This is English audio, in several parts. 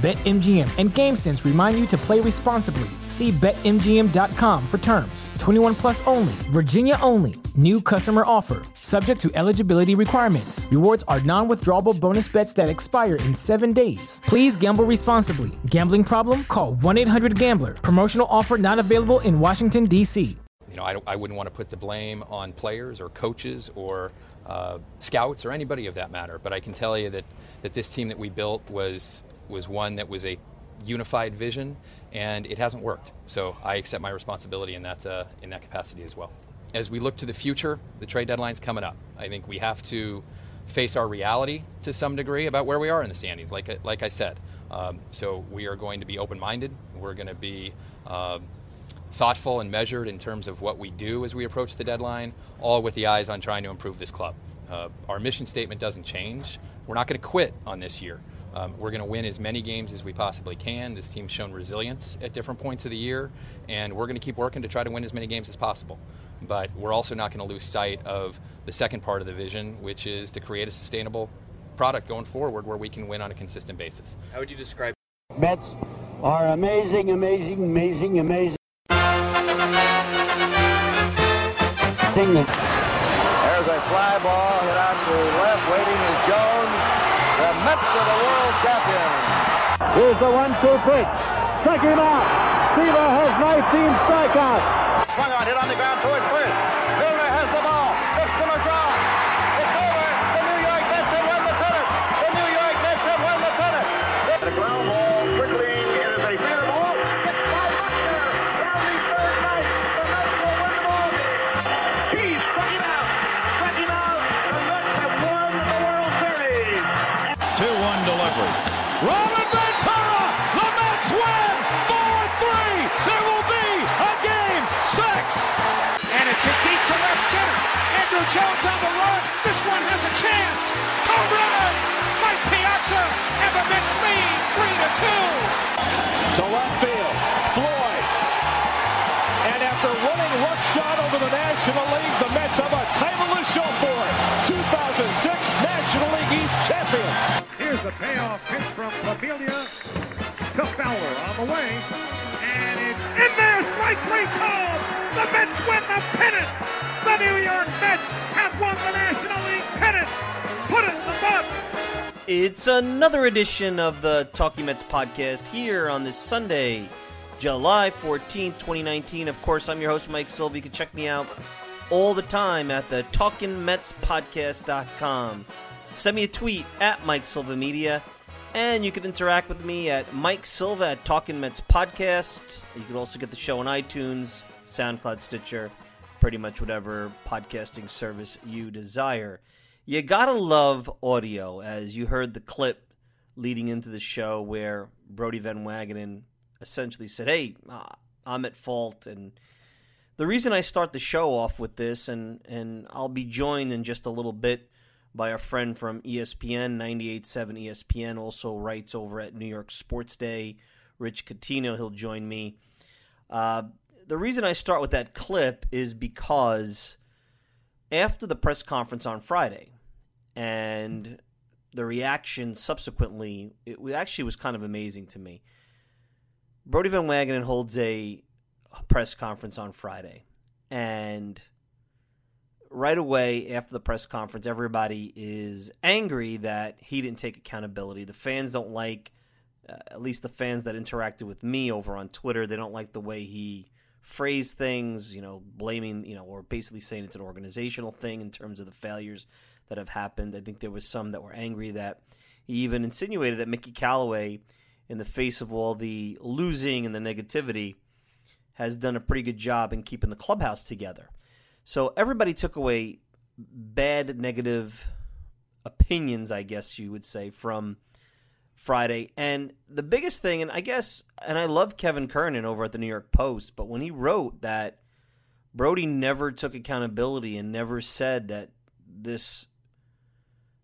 BetMGM and GameSense remind you to play responsibly. See BetMGM.com for terms. 21 plus only, Virginia only. New customer offer, subject to eligibility requirements. Rewards are non withdrawable bonus bets that expire in seven days. Please gamble responsibly. Gambling problem? Call 1 800 Gambler. Promotional offer not available in Washington, D.C. You know, I, I wouldn't want to put the blame on players or coaches or uh, scouts or anybody of that matter, but I can tell you that, that this team that we built was was one that was a unified vision, and it hasn't worked. So I accept my responsibility in that uh, in that capacity as well. As we look to the future, the trade deadline's coming up. I think we have to face our reality to some degree about where we are in the standings. Like like I said, um, so we are going to be open-minded. We're going to be uh, thoughtful and measured in terms of what we do as we approach the deadline, all with the eyes on trying to improve this club. Uh, our mission statement doesn't change. We're not going to quit on this year. Um, we're going to win as many games as we possibly can. This team's shown resilience at different points of the year, and we're going to keep working to try to win as many games as possible. But we're also not going to lose sight of the second part of the vision, which is to create a sustainable product going forward where we can win on a consistent basis. How would you describe? Mets are amazing, amazing, amazing, amazing. There's a fly ball hit out to left. Waiting is Jones. The Mets are the world champions. Here's the one-two pitch. Check him out. Seaver has 19 strikeouts. Swung on, hit on the ground toward first. Robin Ventura! The Mets win! 4-3! There will be a game six! And it's hit deep to left center. Andruw Jones on the run. This one has a chance. Home run! Mike Piazza and the Mets lead 3 to 2. To left field. Floyd. And after running roughshod over the National League, the Mets have a title to show for it. 2006 National League. Here's the payoff pitch from Familia to Fowler on the way. And it's in there, strike three called. The Mets win the pennant. The New York Mets have won the National League pennant. Put it in the. It's another edition of the Talking Mets podcast here on this Sunday, July 14th, 2019. Of course, I'm your host, Mike Silva. You can check me out all the time at the TalkingMetsPodcast.com. send me a tweet at Mike Silva Media, and you can interact with me at Mike Silva at Talking Mets Podcast. You can also get the show on iTunes, SoundCloud, Stitcher, pretty much whatever podcasting service you desire. You gotta love audio, as you heard the clip leading into the show where Brodie Van Wagenen essentially said, "Hey, uh, I'm at fault," and the reason I start the show off with this, and and I'll be joined in just a little bit by a friend from ESPN, 98.7 ESPN, also writes over at New York Sports Day. Rich Catino, he'll join me. Uh, the reason I start with that clip is because after the press conference on Friday and the reaction subsequently, it actually was kind of amazing to me. Brodie Van Wagenen holds a press conference on Friday, and right away after the press conference, everybody is angry that he didn't take accountability. The fans don't like, uh, at least the fans that interacted with me over on Twitter, they don't like the way he phrased things, you know, blaming, you know, or basically saying it's an organizational thing in terms of the failures that have happened. I think there was some that were angry that he even insinuated that Mickey Callaway, in the face of all the losing and the negativity, has done a pretty good job in keeping the clubhouse together. So everybody took away bad, negative opinions, I guess you would say, from Friday. And the biggest thing, and I guess, and I love Kevin Kernan over at the New York Post, but when he wrote that Brodie never took accountability and never said that this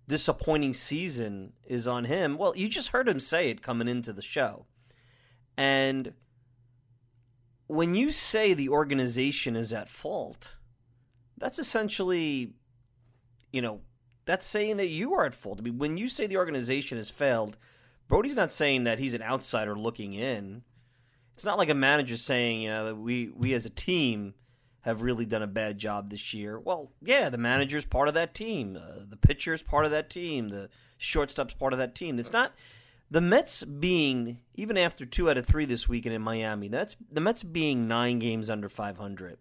disappointing season is on him, well, you just heard him say it coming into the show. And when you say the organization is at fault, that's essentially, you know, that's saying that you are at fault. I mean, when you say the organization has failed, Brodie's not saying that he's an outsider looking in. It's not like a manager saying, you know, we we as a team have really done a bad job this year. Well, yeah, the manager's part of that team, uh, the pitcher's part of that team, the shortstop's part of that team. It's not the Mets being even after two out of three this weekend in Miami. That's the Mets being nine games under 500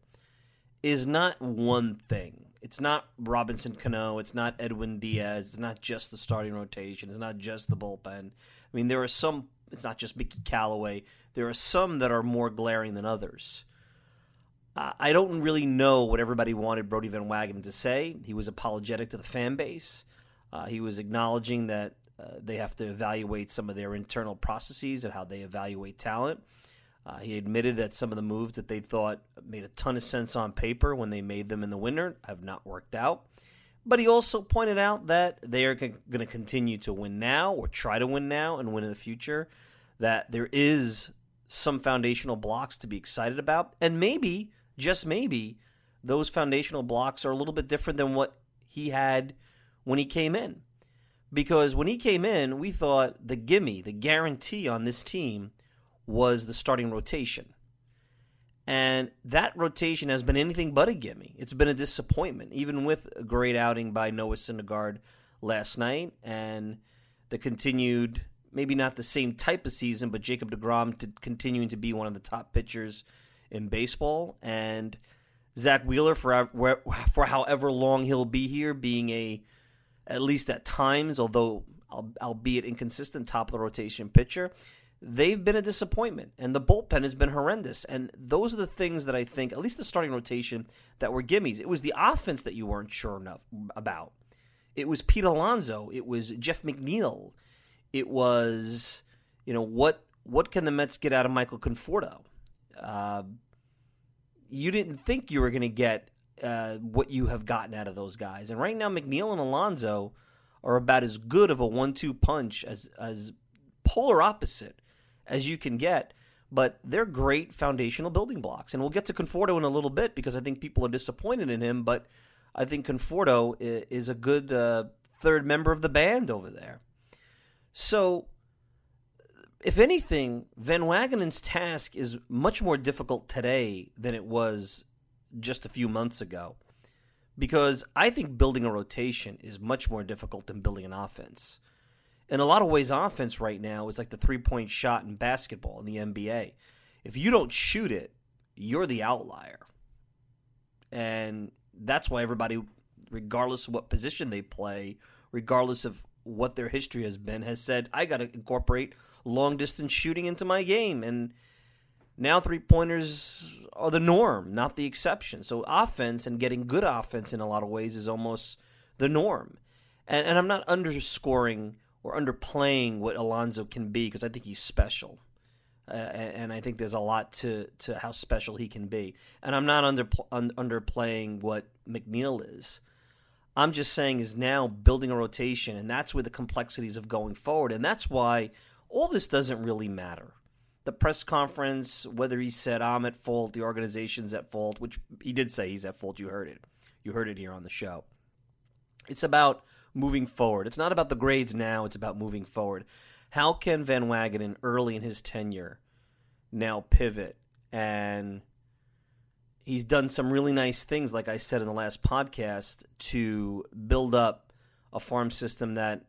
is not one thing. It's not Robinson Cano. It's not Edwin Diaz. It's not just the starting rotation. It's not just the bullpen. I mean, there are some. It's not just Mickey Callaway. There are some that are more glaring than others. I don't really know what everybody wanted Brodie Van Wagenen to say. He was apologetic to the fan base. Uh, he was acknowledging that uh, they have to evaluate some of their internal processes and how they evaluate talent. Uh, he admitted that some of the moves that they thought made a ton of sense on paper when they made them in the winter have not worked out. But he also pointed out that they are going to continue to win now or try to win now and win in the future. That there is some foundational blocks to be excited about. And maybe, just maybe, those foundational blocks are a little bit different than what he had when he came in. Because when he came in, we thought the gimme, the guarantee on this team was the starting rotation. And that rotation has been anything but a gimme. It's been a disappointment, even with a great outing by Noah Syndergaard last night and the continued, maybe not the same type of season, but Jacob DeGrom to continuing to be one of the top pitchers in baseball. And Zack Wheeler, for, for however long he'll be here, being a, at least at times, although albeit inconsistent, top of the rotation pitcher they've been a disappointment and the bullpen has been horrendous. And those are the things that i think at least the starting rotation that were gimmies. It was the offense that you weren't sure enough about. It was pete alonso. It was jeff mcneil. It was you know what what can the mets get out of michael conforto? Uh, you didn't think you were going to get uh, what you have gotten out of those guys. And right now mcneil and alonso are about as good of a one-two punch as as polar opposite as you can get, but they're great foundational building blocks. And we'll get to Conforto in a little bit because I think people are disappointed in him, but I think Conforto is a good uh, third member of the band over there. So, if anything, Van Wagenen's task is much more difficult today than it was just a few months ago. Because I think building a rotation is much more difficult than building an offense in a lot of ways, offense right now is like the three point shot in basketball in the NBA. If you don't shoot it, you're the outlier. And that's why everybody, regardless of what position they play, regardless of what their history has been, has said, I got to incorporate long distance shooting into my game. And now three pointers are the norm, not the exception. So offense and getting good offense in a lot of ways is almost the norm. And, and I'm not underscoring or underplaying what Alonso can be because I think he's special. Uh, and, I think there's a lot to, to how special he can be. And I'm not under, un, underplaying what McNeil is. I'm just saying is now building a rotation, and that's where the complexities of going forward. And that's why all this doesn't really matter. The press conference, whether he said I'm at fault, the organization's at fault, which he did say he's at fault. You heard it. You heard it here on the show. It's about moving forward. It's not about the grades now, it's about moving forward. How can Van Wagenen early in his tenure now pivot and he's done some really nice things, like I said in the last podcast, to build up a farm system that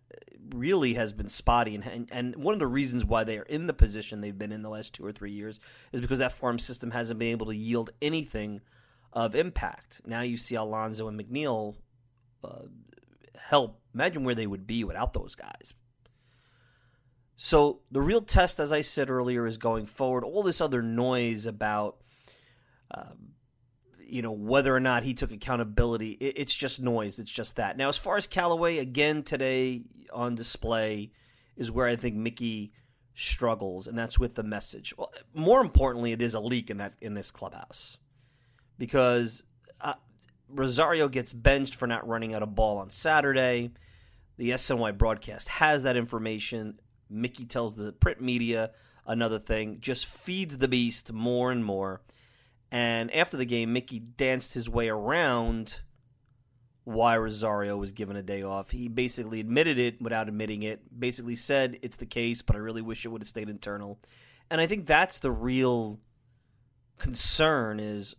really has been spotty. And, and one of the reasons why they are in the position they've been in the last two or three years is because that farm system hasn't been able to yield anything of impact. Now you see Alonso and McNeil uh, help. Imagine where they would be without those guys. So the real test, as I said earlier, is going forward. All this other noise about, um, you know, whether or not he took accountability, it, it's just noise. It's just that. Now, as far as Callaway, again today on display is where I think Mickey struggles, and that's with the message. Well, more importantly, there's a leak in that in this clubhouse because Rosario gets benched for not running out a ball on Saturday. The SNY broadcast has that information. Mickey tells the print media another thing, just feeds the beast more and more. And after the game, Mickey danced his way around why Rosario was given a day off. He basically admitted it without admitting it, basically said it's the case, but I really wish it would have stayed internal. And I think that's the real concern is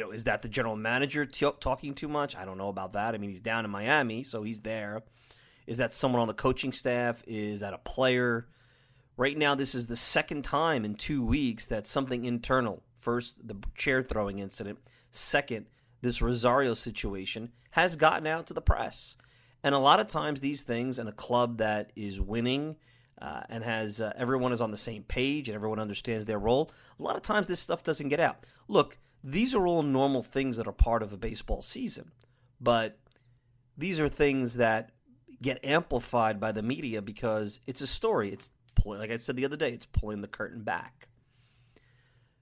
you know, is that the general manager t- talking too much? I don't know about that. I mean, he's down in Miami, so he's there. Is that someone on the coaching staff? Is that a player? Right now, this is the second time in two weeks that something internal first, the chair throwing incident, second, this Rosario situation has gotten out to the press. And a lot of times, these things in a club that is winning uh, and has uh, everyone is on the same page and everyone understands their role, a lot of times this stuff doesn't get out. Look, these are all normal things that are part of a baseball season, but these are things that get amplified by the media because it's a story. It's like I said the other day, it's pulling the curtain back.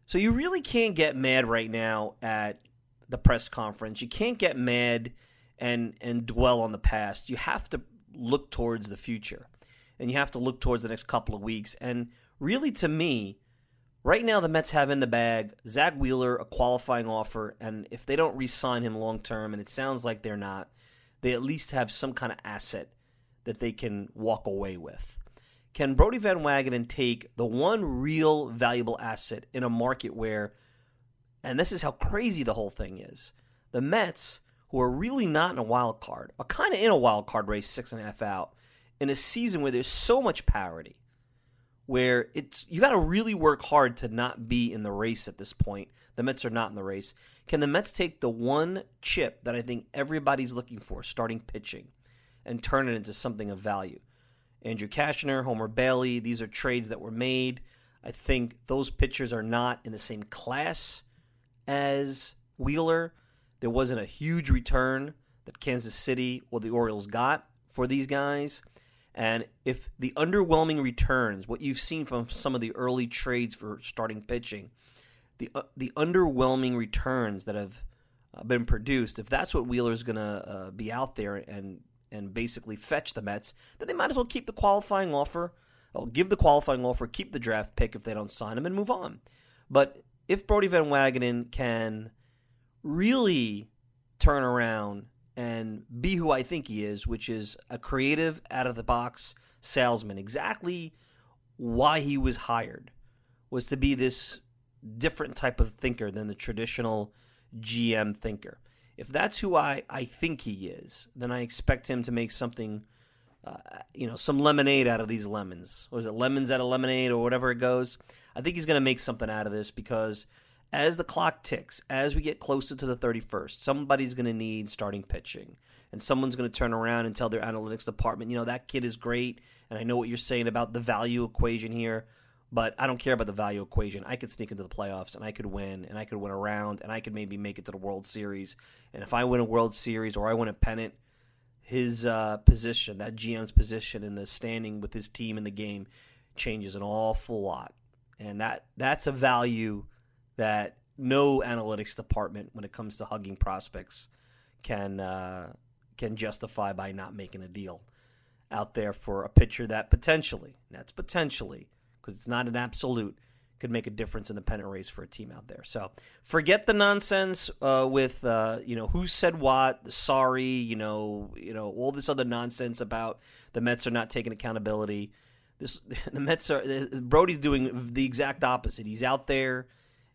So you really can't get mad right now at the press conference. You can't get mad and and dwell on the past. You have to look towards the future. And you have to look towards the next couple of weeks. And really to me, right now the Mets have in the bag Zack Wheeler, a qualifying offer, and if they don't re-sign him long term, and it sounds like they're not, they at least have some kind of asset that they can walk away with. Can Brodie Van Wagenen take the one real valuable asset in a market where, and this is how crazy the whole thing is, the Mets, who are really not in a wild card, are kind of in a wild card race six and a half out in a season where there's so much parity, where it's you got to really work hard to not be in the race at this point. The Mets are not in the race. Can the Mets take the one chip that I think everybody's looking for, starting pitching, and turn it into something of value? Andrew Cashner, Homer Bailey, these are trades that were made. I think those pitchers are not in the same class as Wheeler. There wasn't a huge return that Kansas City or the Orioles got for these guys. And if the underwhelming returns, what you've seen from some of the early trades for starting pitching, the uh, the underwhelming returns that have uh, been produced, if that's what Wheeler's going to uh, be out there and and basically fetch the Mets, then they might as well keep the qualifying offer, or give the qualifying offer, keep the draft pick if they don't sign him, and move on. But if Brodie Van Wagenen can really turn around and be who I think he is, which is a creative, out of the box salesman. Exactly why he was hired was to be this different type of thinker than the traditional GM thinker. If that's who I, I think he is, then I expect him to make something, uh, you know, some lemonade out of these lemons. Was it lemons out of lemonade or whatever it goes? I think he's going to make something out of this because as the clock ticks, as we get closer to the 31st, somebody's going to need starting pitching. And someone's going to turn around and tell their analytics department, you know, that kid is great. And I know what you're saying about the value equation here, but I don't care about the value equation. I could sneak into the playoffs and I could win and I could win a round and I could maybe make it to the World Series. And if I win a World Series or I win a pennant, his uh, position, that GM's position in the standing with his team in the game, changes an awful lot. And that that's a value that no analytics department, when it comes to hugging prospects, can uh, can justify by not making a deal out there for a pitcher that potentially, that's potentially, because it's not an absolute, could make a difference in the pennant race for a team out there. So forget the nonsense uh, with uh, you know who said what, sorry, you know, you know all this other nonsense about the Mets are not taking accountability. This the Mets are Brodie's doing the exact opposite. He's out there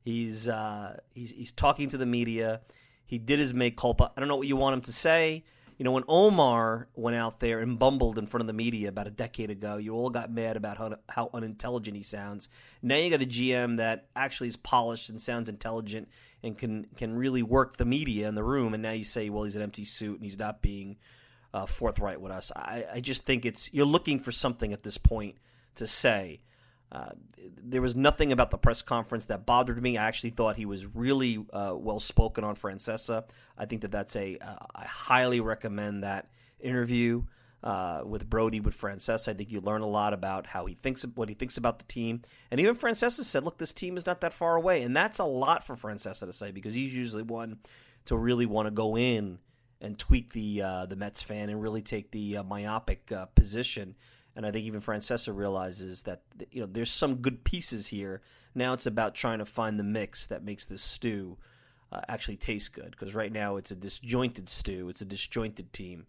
He's uh, he's he's talking to the media. He did his make culpa. I don't know what you want him to say. You know, when Omar went out there and bumbled in front of the media about a decade ago, you all got mad about how, how unintelligent he sounds. Now you got a GM that actually is polished and sounds intelligent and can can really work the media in the room. And now you say, well, he's an empty suit and he's not being uh, forthright with us. I, I just think it's you're looking for something at this point to say. Uh, there was nothing about the press conference that bothered me. I actually thought he was really uh, well spoken on Francesa. I think that that's a. Uh, I highly recommend that interview uh, with Brodie with Francesa. I think you learn a lot about how he thinks, what he thinks about the team, and even Francesa said, "Look, this team is not that far away," and that's a lot for Francesa to say because he's usually one to really want to go in and tweak the uh, the Mets fan and really take the myopic position and I think even Francesa realizes that you know there's some good pieces here. Now it's about trying to find the mix that makes this stew uh, actually taste good. Because right now it's a disjointed stew. It's a disjointed team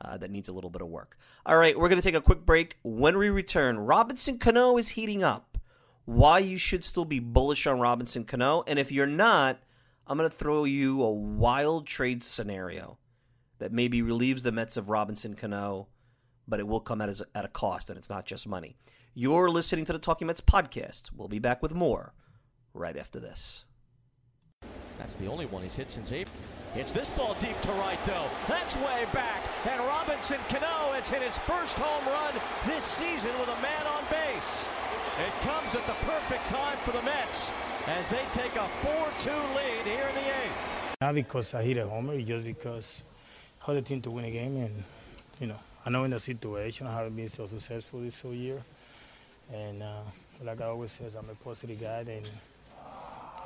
uh, that needs a little bit of work. All right, we're going to take a quick break. When we return, Robinson Cano is heating up. Why you should still be bullish on Robinson Cano, and if you're not, I'm going to throw you a wild trade scenario that maybe relieves the Mets of Robinson Cano but it will come at a, at a cost, and it's not just money. You're listening to the Talking Mets podcast. We'll be back with more right after this. That's the only one he's hit since April. It's this ball deep to right, though. That's way back. And Robinson Cano has hit his first home run this season with a man on base. It comes at the perfect time for the Mets as they take a 4-2 lead here in the eighth. Not because I hit a homer, just because I the team to win a game and, you know, I know in the situation I haven't been so successful this whole year, and uh, like I always say, I'm a positive guy, and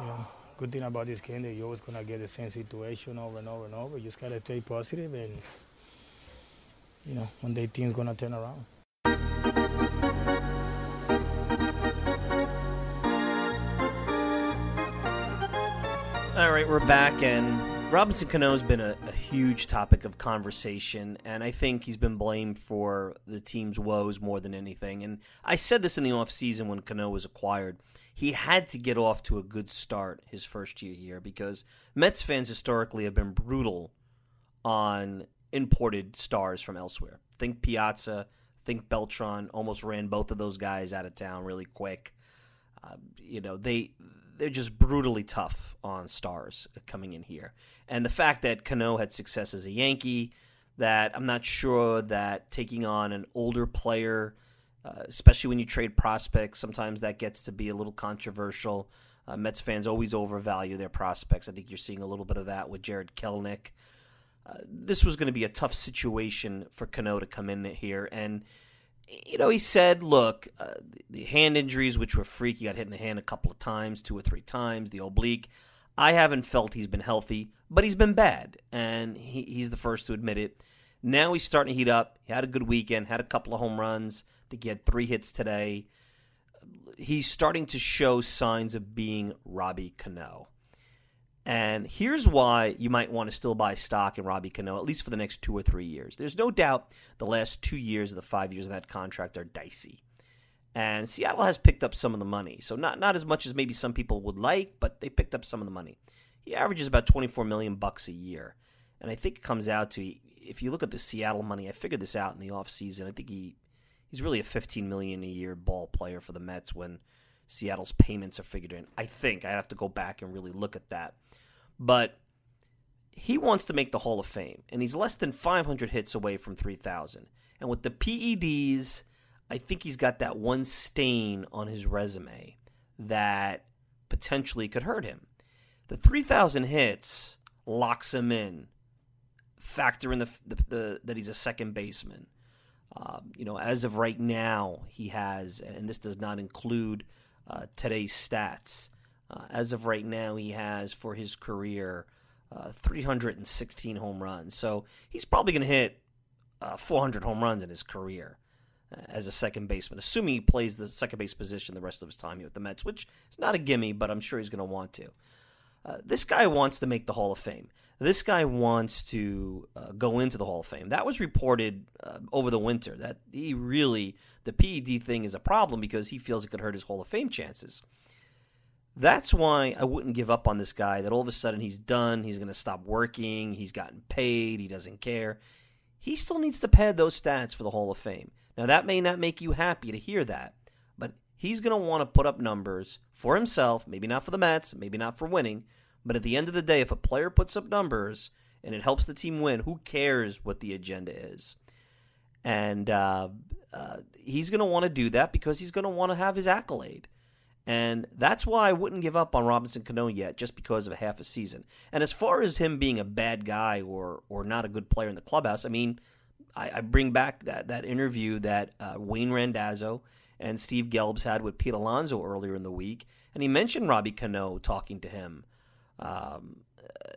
you know, good thing about this game that you're always gonna get the same situation over and over and over. You just gotta stay positive, and you know, one day things gonna turn around. All right, we're back, and Robinson Cano has been a, a, huge topic of conversation, and I think he's been blamed for the team's woes more than anything. And I said this in the offseason when Cano was acquired. He had to get off to a good start his first year here because Mets fans historically have been brutal on imported stars from elsewhere. Think Piazza, think Beltran, almost ran both of those guys out of town really quick. Uh, you know, they they're just brutally tough on stars coming in here. And the fact that Cano had success as a Yankee, that I'm not sure that taking on an older player, uh, especially when you trade prospects, sometimes that gets to be a little controversial. Uh, Mets fans always overvalue their prospects. I think you're seeing a little bit of that with Jarred Kelenic. Uh, this was going to be a tough situation for Cano to come in here, and you know, he said, look, uh, the hand injuries, which were freak, he got hit in the hand a couple of times, two or three times, the oblique. I haven't felt he's been healthy, but he's been bad, and he, he's the first to admit it. Now he's starting to heat up. He had a good weekend, had a couple of home runs. I think he had three hits today. He's starting to show signs of being Robbie Cano. And here's why you might want to still buy stock in Robbie Cano, at least for the next two or three years. There's no doubt the last two years of the five years of that contract are dicey. And Seattle has picked up some of the money. So not not as much as maybe some people would like, but they picked up some of the money. He averages about 24 million bucks a year. And I think it comes out to if you look at the Seattle money, I figured this out in the offseason. I think he he's really a 15 million a year ball player for the Mets when Seattle's payments are figured in. I think I have to go back and really look at that. But he wants to make the Hall of Fame, and he's less than 500 hits away from 3,000. And with the PEDs, I think he's got that one stain on his resume that potentially could hurt him. The 3,000 hits locks him in. Factor in the, the, the that he's a second baseman. Um, you know, as of right now, he has, and this does not include uh, today's stats. Uh, as of right now, he has for his career uh, 316 home runs. So he's probably going to hit uh, 400 home runs in his career uh, as a second baseman, assuming he plays the second base position the rest of his time here with the Mets, which is not a gimme, but I'm sure he's going to want to. Uh, this guy wants to make the Hall of Fame. This guy wants to uh, go into the Hall of Fame. That was reported over the winter that he really, the PED thing is a problem because he feels it could hurt his Hall of Fame chances. That's why I wouldn't give up on this guy that all of a sudden he's done, he's going to stop working, he's gotten paid, he doesn't care. He still needs to pad those stats for the Hall of Fame. Now, that may not make you happy to hear that, but he's going to want to put up numbers for himself, maybe not for the Mets, maybe not for winning, but at the end of the day, if a player puts up numbers and it helps the team win, who cares what the agenda is? And uh, uh, he's going to want to do that because he's going to want to have his accolade. And that's why I wouldn't give up on Robinson Cano yet, just because of a half a season. And as far as him being a bad guy or or not a good player in the clubhouse, I mean, I, I bring back that that interview that uh, Wayne Randazzo and Steve Gelbs had with Pete Alonso earlier in the week, and he mentioned Robbie Cano talking to him, um,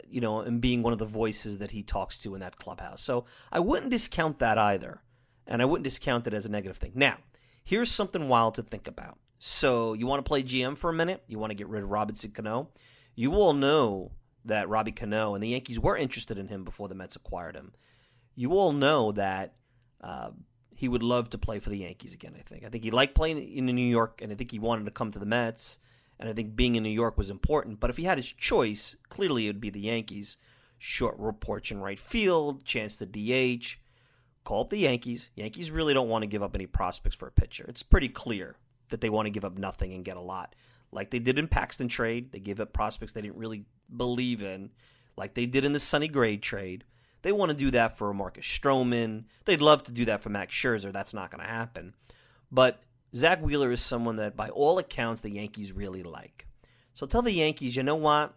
you know, and being one of the voices that he talks to in that clubhouse. So I wouldn't discount that either, and I wouldn't discount it as a negative thing. Now, here's something wild to think about. So you want to play GM for a minute? You want to get rid of Robinson Cano? You all know that Robbie Cano and the Yankees were interested in him before the Mets acquired him. You all know that uh, he would love to play for the Yankees again. I think. I think he liked playing in New York, and I think he wanted to come to the Mets. And I think being in New York was important. But if he had his choice, clearly it would be the Yankees. Short reports in right field, chance to DH. Call up the Yankees. Yankees really don't want to give up any prospects for a pitcher. It's pretty clear that they want to give up nothing and get a lot. Like they did in Paxton trade, they gave up prospects they didn't really believe in, like they did in the Sonny Gray trade. They want to do that for Marcus Stroman. They'd love to do that for Max Scherzer. That's not going to happen. But Zack Wheeler is someone that, by all accounts, the Yankees really like. So tell the Yankees, you know what?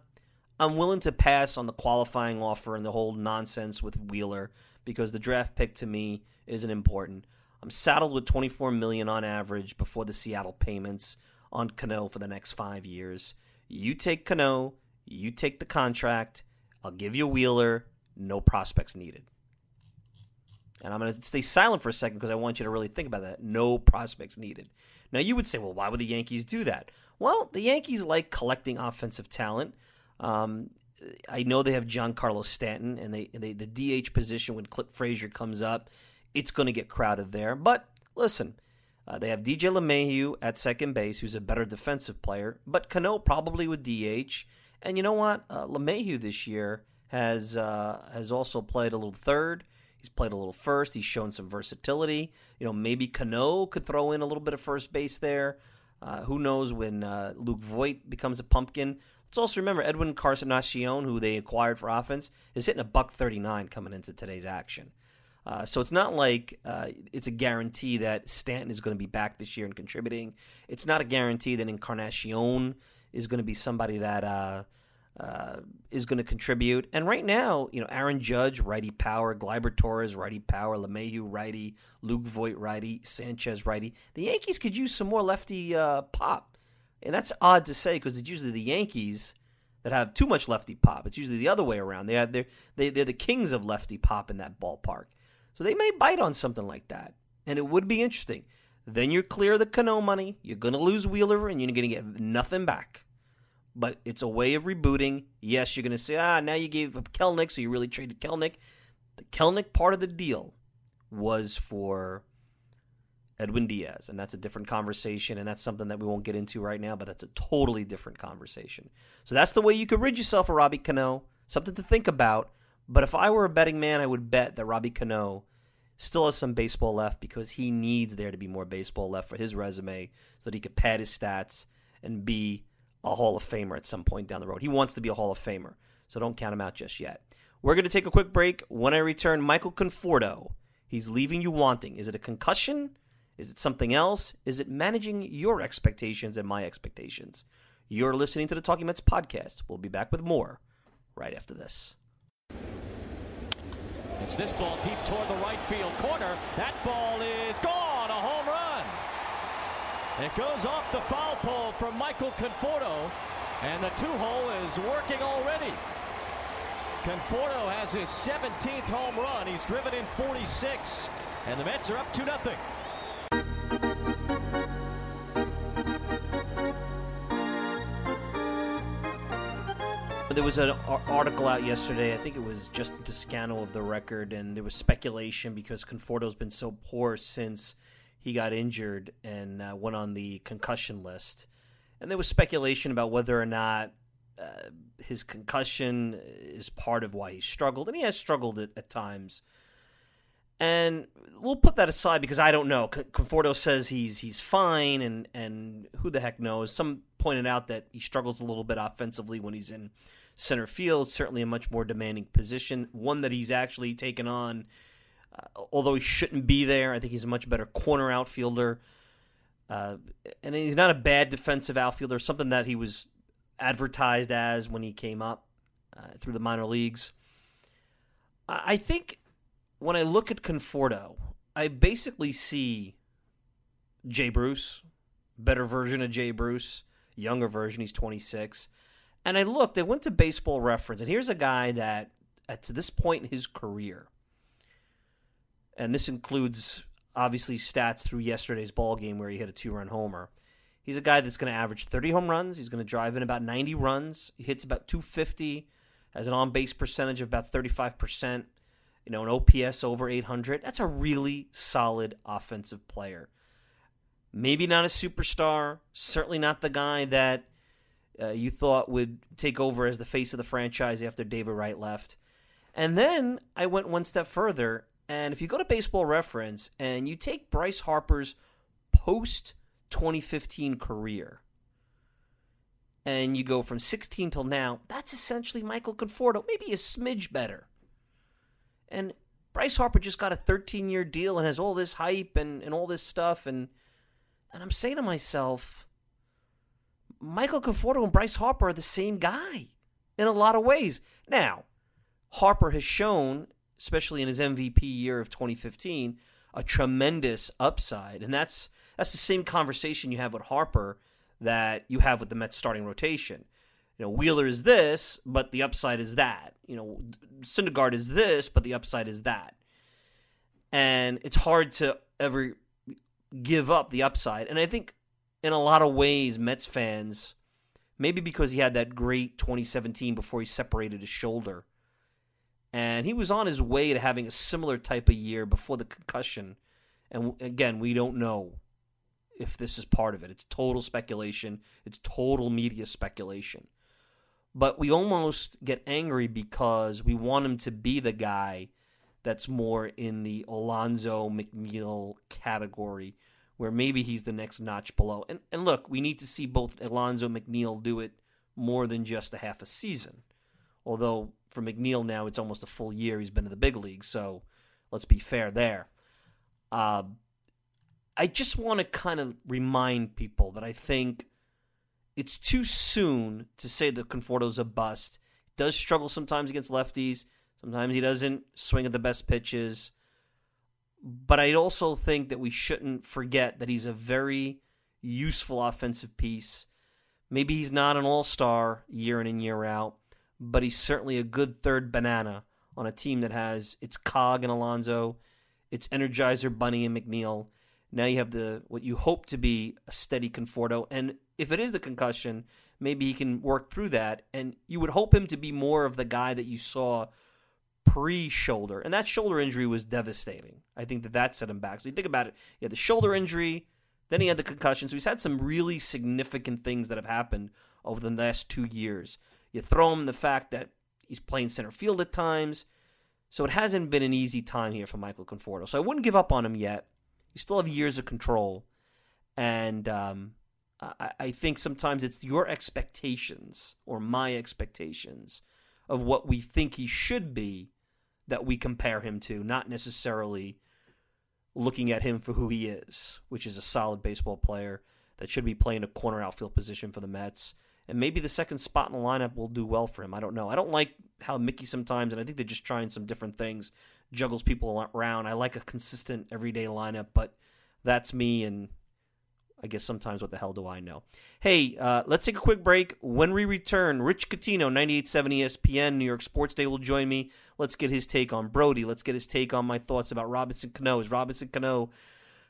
I'm willing to pass on the qualifying offer and the whole nonsense with Wheeler because the draft pick to me isn't important. I'm saddled with 24 million on average before the Seattle payments on Cano for the next five years. You take Cano, you take the contract. I'll give you Wheeler. No prospects needed. And I'm going to stay silent for a second because I want you to really think about that. No prospects needed. Now, you would say, well, why would the Yankees do that? Well, the Yankees like collecting offensive talent. Um, I know they have Giancarlo Stanton, and they, they the DH position when Clint Frazier comes up it's going to get crowded there. But listen, uh, they have DJ LeMahieu at second base, who's a better defensive player, but Cano probably with DH. And you know what? Uh, LeMahieu this year has uh, has also played a little third. He's played a little first. He's shown some versatility. You know, maybe Cano could throw in a little bit of first base there. Uh, who knows when uh, Luke Voit becomes a pumpkin? Let's also remember Edwin Encarnacion, who they acquired for offense, is hitting a buck 39 coming into today's action. Uh, so it's not like uh, it's a guarantee that Stanton is going to be back this year and contributing. It's not a guarantee that Encarnacion is going to be somebody that uh, uh is going to contribute. And right now, you know, Aaron Judge, righty power, Gleyber Torres, righty power, LeMahieu, righty, Luke Voit, righty, Sanchez, righty. The Yankees could use some more lefty uh, pop. And that's odd to say because it's usually the Yankees that have too much lefty pop. It's usually the other way around. They have their, they, they're the kings of lefty pop in that ballpark. So they may bite on something like that. And it would be interesting. Then you're clear of the Cano money. You're going to lose Wheeler and you're going to get nothing back. But it's a way of rebooting. Yes, you're going to say, ah, now you gave up Kelenic, so you really traded Kelenic. The Kelenic part of the deal was for Edwin Diaz, and that's a different conversation, and that's something that we won't get into right now, but that's a totally different conversation. So that's the way you could rid yourself of Robbie Cano. Something to think about. But if I were a betting man, I would bet that Robbie Cano still has some baseball left because he needs there to be more baseball left for his resume so that he could pad his stats and be a Hall of Famer at some point down the road. He wants to be a Hall of Famer, so don't count him out just yet. We're going to take a quick break. When I return, Michael Conforto. He's leaving you wanting. Is it a concussion? Is it something else? Is it managing your expectations and my expectations? You're listening to the Talking Mets podcast. We'll be back with more right after this. It's this ball deep toward the right field corner. That ball is gone. A home run. It goes off the foul pole from Michael Conforto, and the two hole is working already. Conforto has his 17th home run. He's driven in 46, and the Mets are up 2 0. There was an article out yesterday. I think it was Justin Toscano of the Record, and there was speculation because Conforto's been so poor since he got injured and uh, went on the concussion list, and there was speculation about whether or not uh, his concussion is part of why he struggled, and he has struggled at, at times. And we'll put that aside because I don't know. Conforto says he's he's fine, and and who the heck knows? Some pointed out that he struggles a little bit offensively when he's in center field. Certainly a much more demanding position, one that he's actually taken on. Uh, although he shouldn't be there, I think he's a much better corner outfielder. Uh, and he's not a bad defensive outfielder, something that he was advertised as when he came up uh, through the minor leagues. I think when I look at Conforto, I basically see Jay Bruce, better version of Jay Bruce, younger version. He's 26. And I looked, I went to baseball reference, and here's a guy that, at to this point in his career, and this includes obviously stats through yesterday's ball game where he hit a two run homer. He's a guy that's going to average 30 home runs. He's going to drive in about 90 runs. He hits about 250, has an on base percentage of about 35%, you know, an OPS over 800. That's a really solid offensive player. Maybe not a superstar, certainly not the guy that uh, you thought would take over as the face of the franchise after David Wright left. And then I went one step further, and if you go to Baseball Reference and you take Bryce Harper's post 2015 career, and you go from 16 till now, that's essentially Michael Conforto, maybe a smidge better. And Bryce Harper just got a 13 year deal and has all this hype and, and all this stuff. And, and I'm saying to myself, Michael Conforto and Bryce Harper are the same guy in a lot of ways. Now, Harper has shown, especially in his MVP year of 2015, a tremendous upside, and that's that's the same conversation you have with Harper that you have with the Mets starting rotation. You know, Wheeler is this, but the upside is that. You know, Syndergaard is this, but the upside is that. And it's hard to ever give up the upside. And I think in a lot of ways, Mets fans, maybe because he had that great 2017 before he separated his shoulder, and he was on his way to having a similar type of year before the concussion. And again, we don't know if this is part of it. It's total speculation, it's total media speculation. But we almost get angry because we want him to be the guy that's more in the Alonso McNeil category where maybe he's the next notch below. And and look, we need to see both Alonso McNeil do it more than just a half a season. Although for McNeil now it's almost a full year he's been in the big league, so let's be fair there. Uh, I just want to kind of remind people that I think it's too soon to say that Conforto's a bust. He does struggle sometimes against lefties. Sometimes he doesn't swing at the best pitches. But I also think that we shouldn't forget that he's a very useful offensive piece. Maybe he's not an all star year in and year out, but he's certainly a good third banana on a team that has its cog in Alonso, its energizer Bunny and McNeil. Now you have the what you hope to be a steady Conforto, and if it is the concussion, maybe he can work through that. And you would hope him to be more of the guy that you saw pre shoulder. And that shoulder injury was devastating. I think that that set him back. So you think about it, he had the shoulder injury, then he had the concussion. So he's had some really significant things that have happened over the last two years. You throw him the fact that he's playing center field at times. So it hasn't been an easy time here for Michael Conforto. So I wouldn't give up on him yet. You still have years of control. And um, I, I think sometimes it's your expectations or my expectations of what we think he should be that we compare him to, not necessarily looking at him for who he is, which is a solid baseball player that should be playing a corner outfield position for the Mets. And maybe the second spot in the lineup will do well for him. I don't know. I don't like how Mickey sometimes, and I think they're just trying some different things, juggles people around. I like a consistent everyday lineup, but that's me, and I guess sometimes what the hell do I know? Hey, uh, let's take a quick break. When we return, Rich Catino, 98.7 ESPN, New York Sports Day will join me. Let's get his take on Brodie. Let's get his take on my thoughts about Robinson Cano. Is Robinson Cano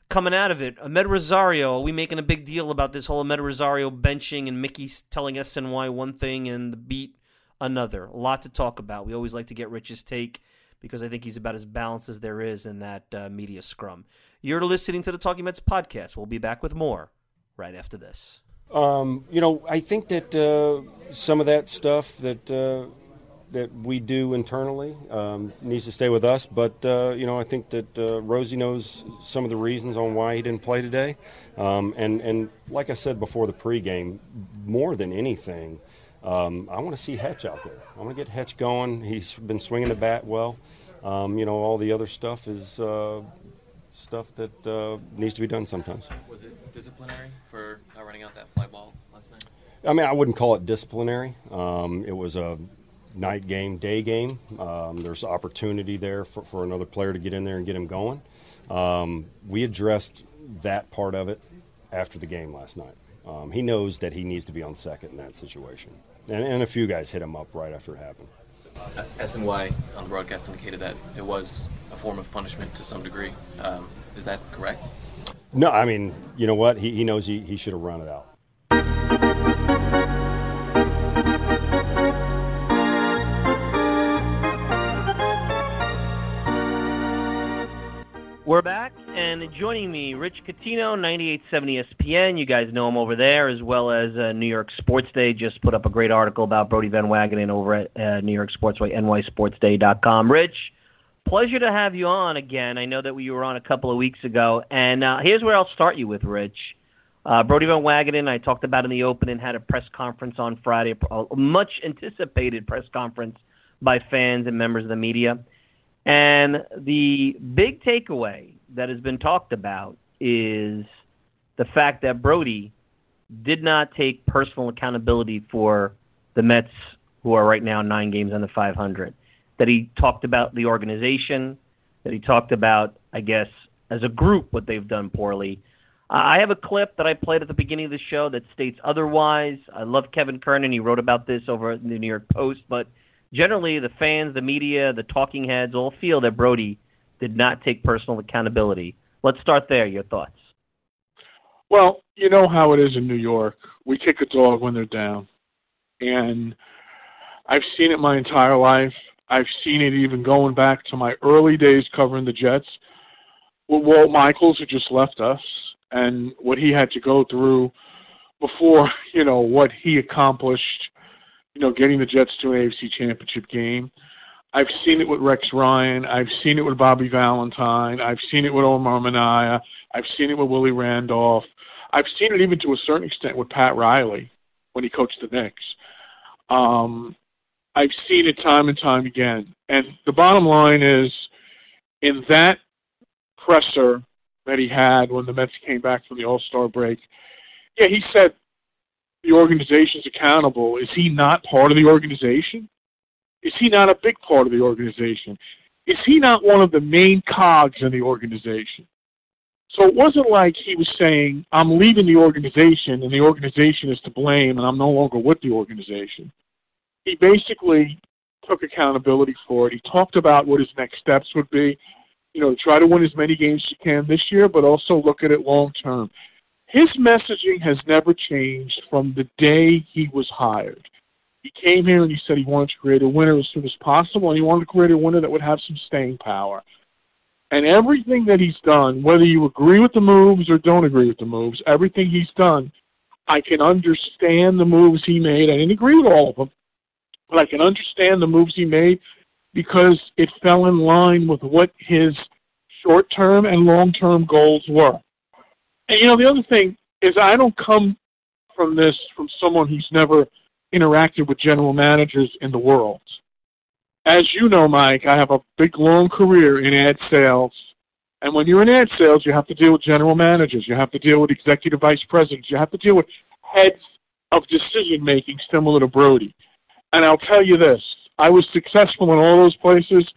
coming out of it? Amed Rosario, are we making a big deal about this whole Amed Rosario benching and Mickey telling SNY one thing and the beat another? A lot to talk about. We always like to get Rich's take because I think he's about as balanced as there is in that uh, media scrum. You're listening to the Talking Mets podcast. We'll be back with more right after this. Um, you know, I think that uh, some of that stuff that uh, that we do internally um, needs to stay with us. But uh, you know, I think that uh, Rosie knows some of the reasons on why he didn't play today. Um, and and like I said before the pregame, more than anything, um, I want to see Hetch out there. I want to get Hetch going. He's been swinging the bat well. Um, you know, all the other stuff is uh, stuff that uh, needs to be done sometimes. Was it disciplinary for not running out that fly ball last night? I mean, I wouldn't call it disciplinary. Um, it was a night game, day game. Um, there's opportunity there for, for another player to get in there and get him going. Um, we addressed that part of it after the game last night. Um, he knows that he needs to be on second in that situation. And, and a few guys hit him up right after it happened. Uh, SNY on the broadcast indicated that it was form of punishment to some degree. Um, is that correct? No, I mean, you know what? He, he knows he, he should have run it out. We're back, and joining me, Rich Catino, 98.7 ESPN. You guys know him over there, as well as uh, New York Sports Day. Just put up a great article about Brodie Van Wagenen over at uh, New York Sports Sportsway, nysportsday.com. Rich, pleasure to have you on again. I know that we were on a couple of weeks ago, and uh, here's where I'll start you with, Rich. Uh, Brodie Van Wagenen, I talked about in the opening, had a press conference on Friday, a much anticipated press conference by fans and members of the media. And the big takeaway that has been talked about is the fact that Brodie did not take personal accountability for the Mets, who are right now nine games under 500. That he talked about the organization, that he talked about, I guess, as a group, what they've done poorly. Uh, I have a clip that I played at the beginning of the show that states otherwise. I love Kevin Kernan. He wrote about this over in the New York Post, but generally the fans, the media, the talking heads all feel that Brodie did not take personal accountability. Let's start there. Your thoughts? Well, you know how it is in New York. We kick a dog when they're down. And I've seen it my entire life. I've seen it even going back to my early days covering the Jets with Walt Michaels, who just left us, and what he had to go through before, you know, what he accomplished you know, getting the Jets to an AFC championship game. I've seen it with Rex Ryan. I've seen it with Bobby Valentine. I've seen it with Omar Minaya. I've seen it with Willie Randolph. I've seen it even to a certain extent with Pat Riley when he coached the Knicks. Um, I've seen it time and time again. And the bottom line is, in that presser that he had when the Mets came back from the All Star break, yeah, he said the organization's accountable, is he not part of the organization? Is he not a big part of the organization? Is he not one of the main cogs in the organization? So it wasn't like he was saying, I'm leaving the organization and the organization is to blame and I'm no longer with the organization. He basically took accountability for it. He talked about what his next steps would be. You know, try to win as many games as you can this year, but also look at it long term his messaging has never changed from the day he was hired. He came here and he said he wanted to create a winner as soon as possible, and he wanted to create a winner that would have some staying power. And everything that he's done, whether you agree with the moves or don't agree with the moves, everything he's done, I can understand the moves he made. I didn't agree with all of them, but I can understand the moves he made because it fell in line with what his short term and long term goals were. And you know, the other thing is I don't come from this from someone who's never interacted with general managers in the world. As you know, Mike, I have a big long career in ad sales. And when you're in ad sales, you have to deal with general managers, you have to deal with executive vice presidents, you have to deal with heads of decision making similar to Brodie. And I'll tell you this I was successful in all those places,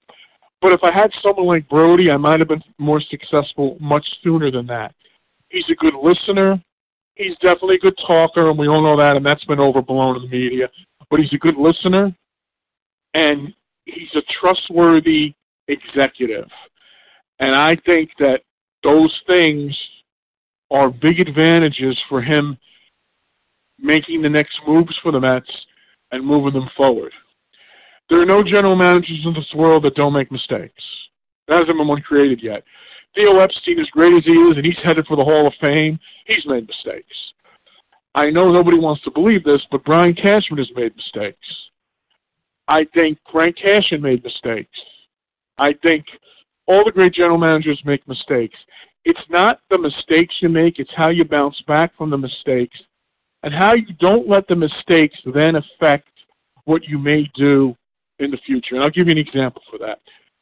but if I had someone like Brodie, I might have been more successful much sooner than that. He's a good listener. He's definitely a good talker, and we all know that, and that's been overblown in the media. But he's a good listener, and he's a trustworthy executive. And I think that those things are big advantages for him making the next moves for the Mets and moving them forward. There are no general managers in this world that don't make mistakes. There hasn't been one created yet. Theo Epstein, as great as he is, and he's headed for the Hall of Fame, he's made mistakes. I know nobody wants to believe this, but Brian Cashman has made mistakes. I think Frank Cashen made mistakes. I think all the great general managers make mistakes. It's not the mistakes you make, it's how you bounce back from the mistakes and how you don't let the mistakes then affect what you may do in the future. And I'll give you an example for that.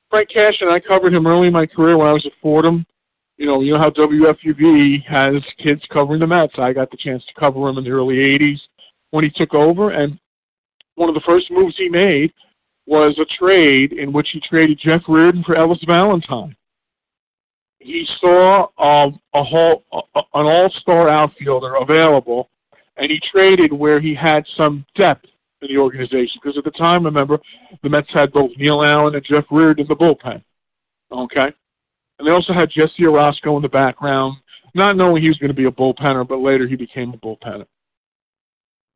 Frank Cashen I covered him early in my career when I was at Fordham. You know, you know how WFUV has kids covering the Mets. I got the chance to cover him in the early '80s when he took over, and one of the first moves he made was a trade in which he traded Jeff Reardon for Ellis Valentine. He saw um, a whole, a, an all-star outfielder available, and he traded where he had some depth in the organization. Because at the time, remember, the Mets had both Neil Allen and Jeff Reardon in the bullpen. Okay, and they also had Jesse Orosco in the background, not knowing he was going to be a bullpenner, but later he became a bullpenner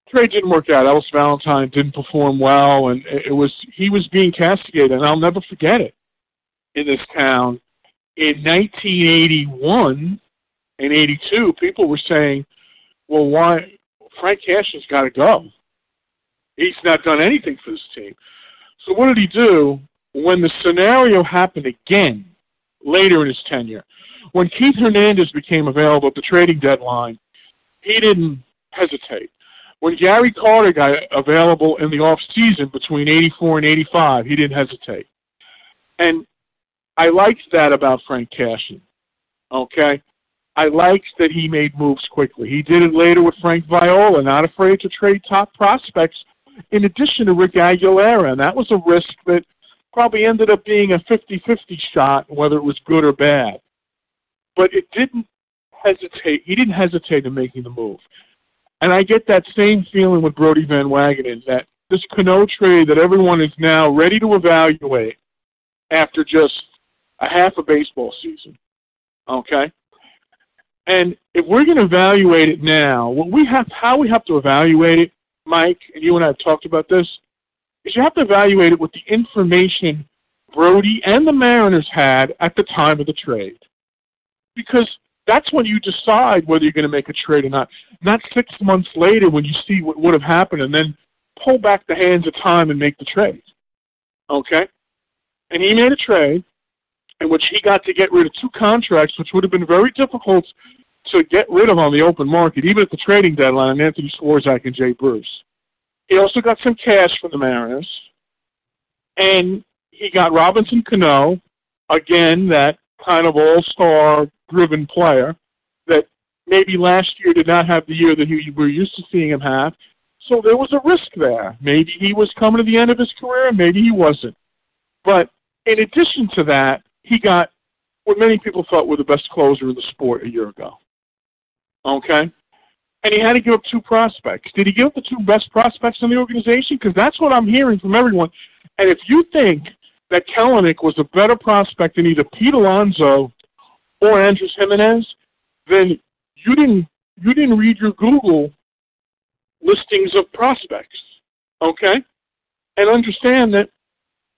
trade didn't work out. Ellis Valentine didn't perform well, and it was he was being castigated. And I'll never forget it. In this town, in 1981 and 82, people were saying, "Well, why Frank Cash has got to go? He's not done anything for this team." So what did he do when the scenario happened again later in his tenure? When Keith Hernandez became available at the trading deadline, he didn't hesitate when Gary Carter got available in the off season between 84 and 85, he didn't hesitate. And I liked that about Frank Cashen. Okay? I liked that he made moves quickly. He did it later with Frank Viola, not afraid to trade top prospects in addition to Rick Aguilera. And that was a risk that probably ended up being a 50 50 shot, whether it was good or bad. But it didn't hesitate. He didn't hesitate in making the move. And I get that same feeling with Brodie Van Wagenen that this Cano trade that everyone is now ready to evaluate after just a half a baseball season. Okay? And if we're going to evaluate it now, what we have, how we have to evaluate it, Mike, and you and I have talked about this, is you have to evaluate it with the information Brodie and the Mariners had at the time of the trade. Because that's when you decide whether you're going to make a trade or not. Not six months later when you see what would have happened and then pull back the hands of time and make the trade. Okay? And he made a trade in which he got to get rid of two contracts, which would have been very difficult to get rid of on the open market, even at the trading deadline, and Anthony Swarzak and Jay Bruce. He also got some cash from the Mariners. And he got Robinson Cano, again, that kind of all-star driven player that maybe last year did not have the year that he, we're used to seeing him have. So there was a risk there. Maybe he was coming to the end of his career, and maybe he wasn't. But in addition to that, he got what many people thought were the best closer in the sport a year ago. Okay? And he had to give up two prospects. Did he give up the two best prospects in the organization? Because that's what I'm hearing from everyone. And if you think that Kelenic was a better prospect than either Pete Alonso or Andres Gimenez, then you didn't you didn't read your Google listings of prospects, okay? And understand that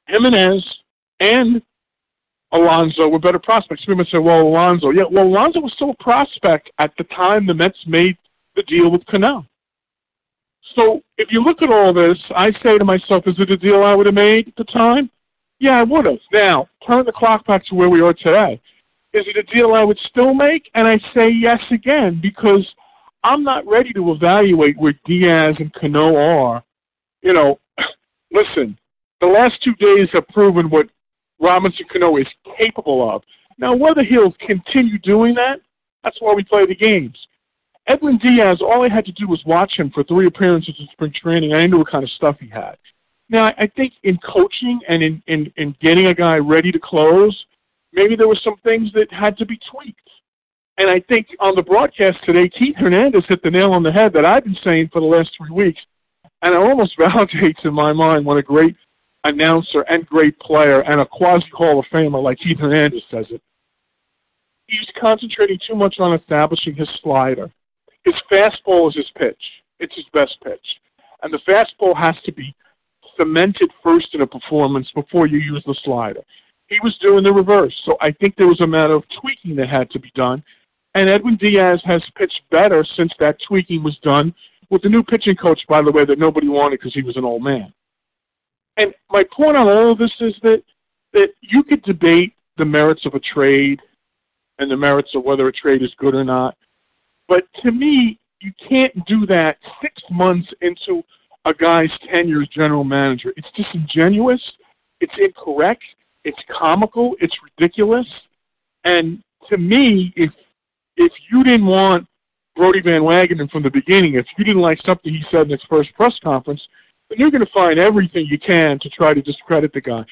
Gimenez and Alonso were better prospects. People say, "Well, Alonso. yeah, well, Alonso was still a prospect at the time the Mets made the deal with Cano." So if you look at all this, I say to myself, is it a deal I would have made at the time? Yeah, I would have. Now, turn the clock back to where we are today. Is it a deal I would still make? And I say yes again because I'm not ready to evaluate where Diaz and Cano are. You know, listen, the last two days have proven what Robinson Cano is capable of. Now, whether he'll continue doing that, that's why we play the games. Edwin Diaz, all I had to do was watch him for three appearances in spring training. I knew what kind of stuff he had. Now, I think in coaching and in, in, in getting a guy ready to close, maybe there were some things that had to be tweaked. And I think on the broadcast today, Keith Hernandez hit the nail on the head that I've been saying for the last three weeks. And it almost validates in my mind what a great announcer and great player and a quasi Hall of Famer like Keith Hernandez says it. He's concentrating too much on establishing his slider. His fastball is his pitch. It's his best pitch. And the fastball has to be cemented first in a performance before you use the slider. He was doing the reverse. So I think there was a matter of tweaking that had to be done. And Edwin Diaz has pitched better since that tweaking was done with the new pitching coach, by the way, that nobody wanted because he was an old man. And my point on all of this is that that you could debate the merits of a trade and the merits of whether a trade is good or not. But to me, you can't do that six months into a guy's tenure as general manager. It's disingenuous. It's incorrect. It's comical. It's ridiculous. And to me, if if you didn't want Brodie Van Wagenen from the beginning, if you didn't like something he said in his first press conference, you're going to find everything you can to try to discredit the guy.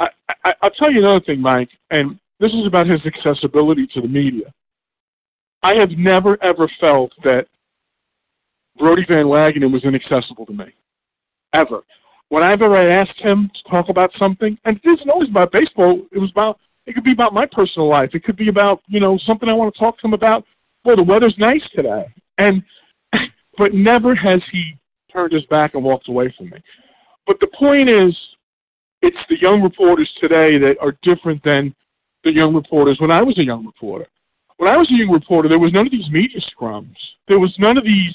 I, I, I'll tell you another thing, Mike, and this is about his accessibility to the media. I have never ever felt that Brodie Van Wagenen was inaccessible to me, ever. Whenever I asked him to talk about something, and it isn't always about baseball, it was about it could be about my personal life. It could be about you know something I want to talk to him about. Well, the weather's nice today, and but never has he turned his back and walked away from me. But the point is, it's the young reporters today that are different than the young reporters when I was a young reporter. When I was a young reporter, there was none of these media scrums. There was none of these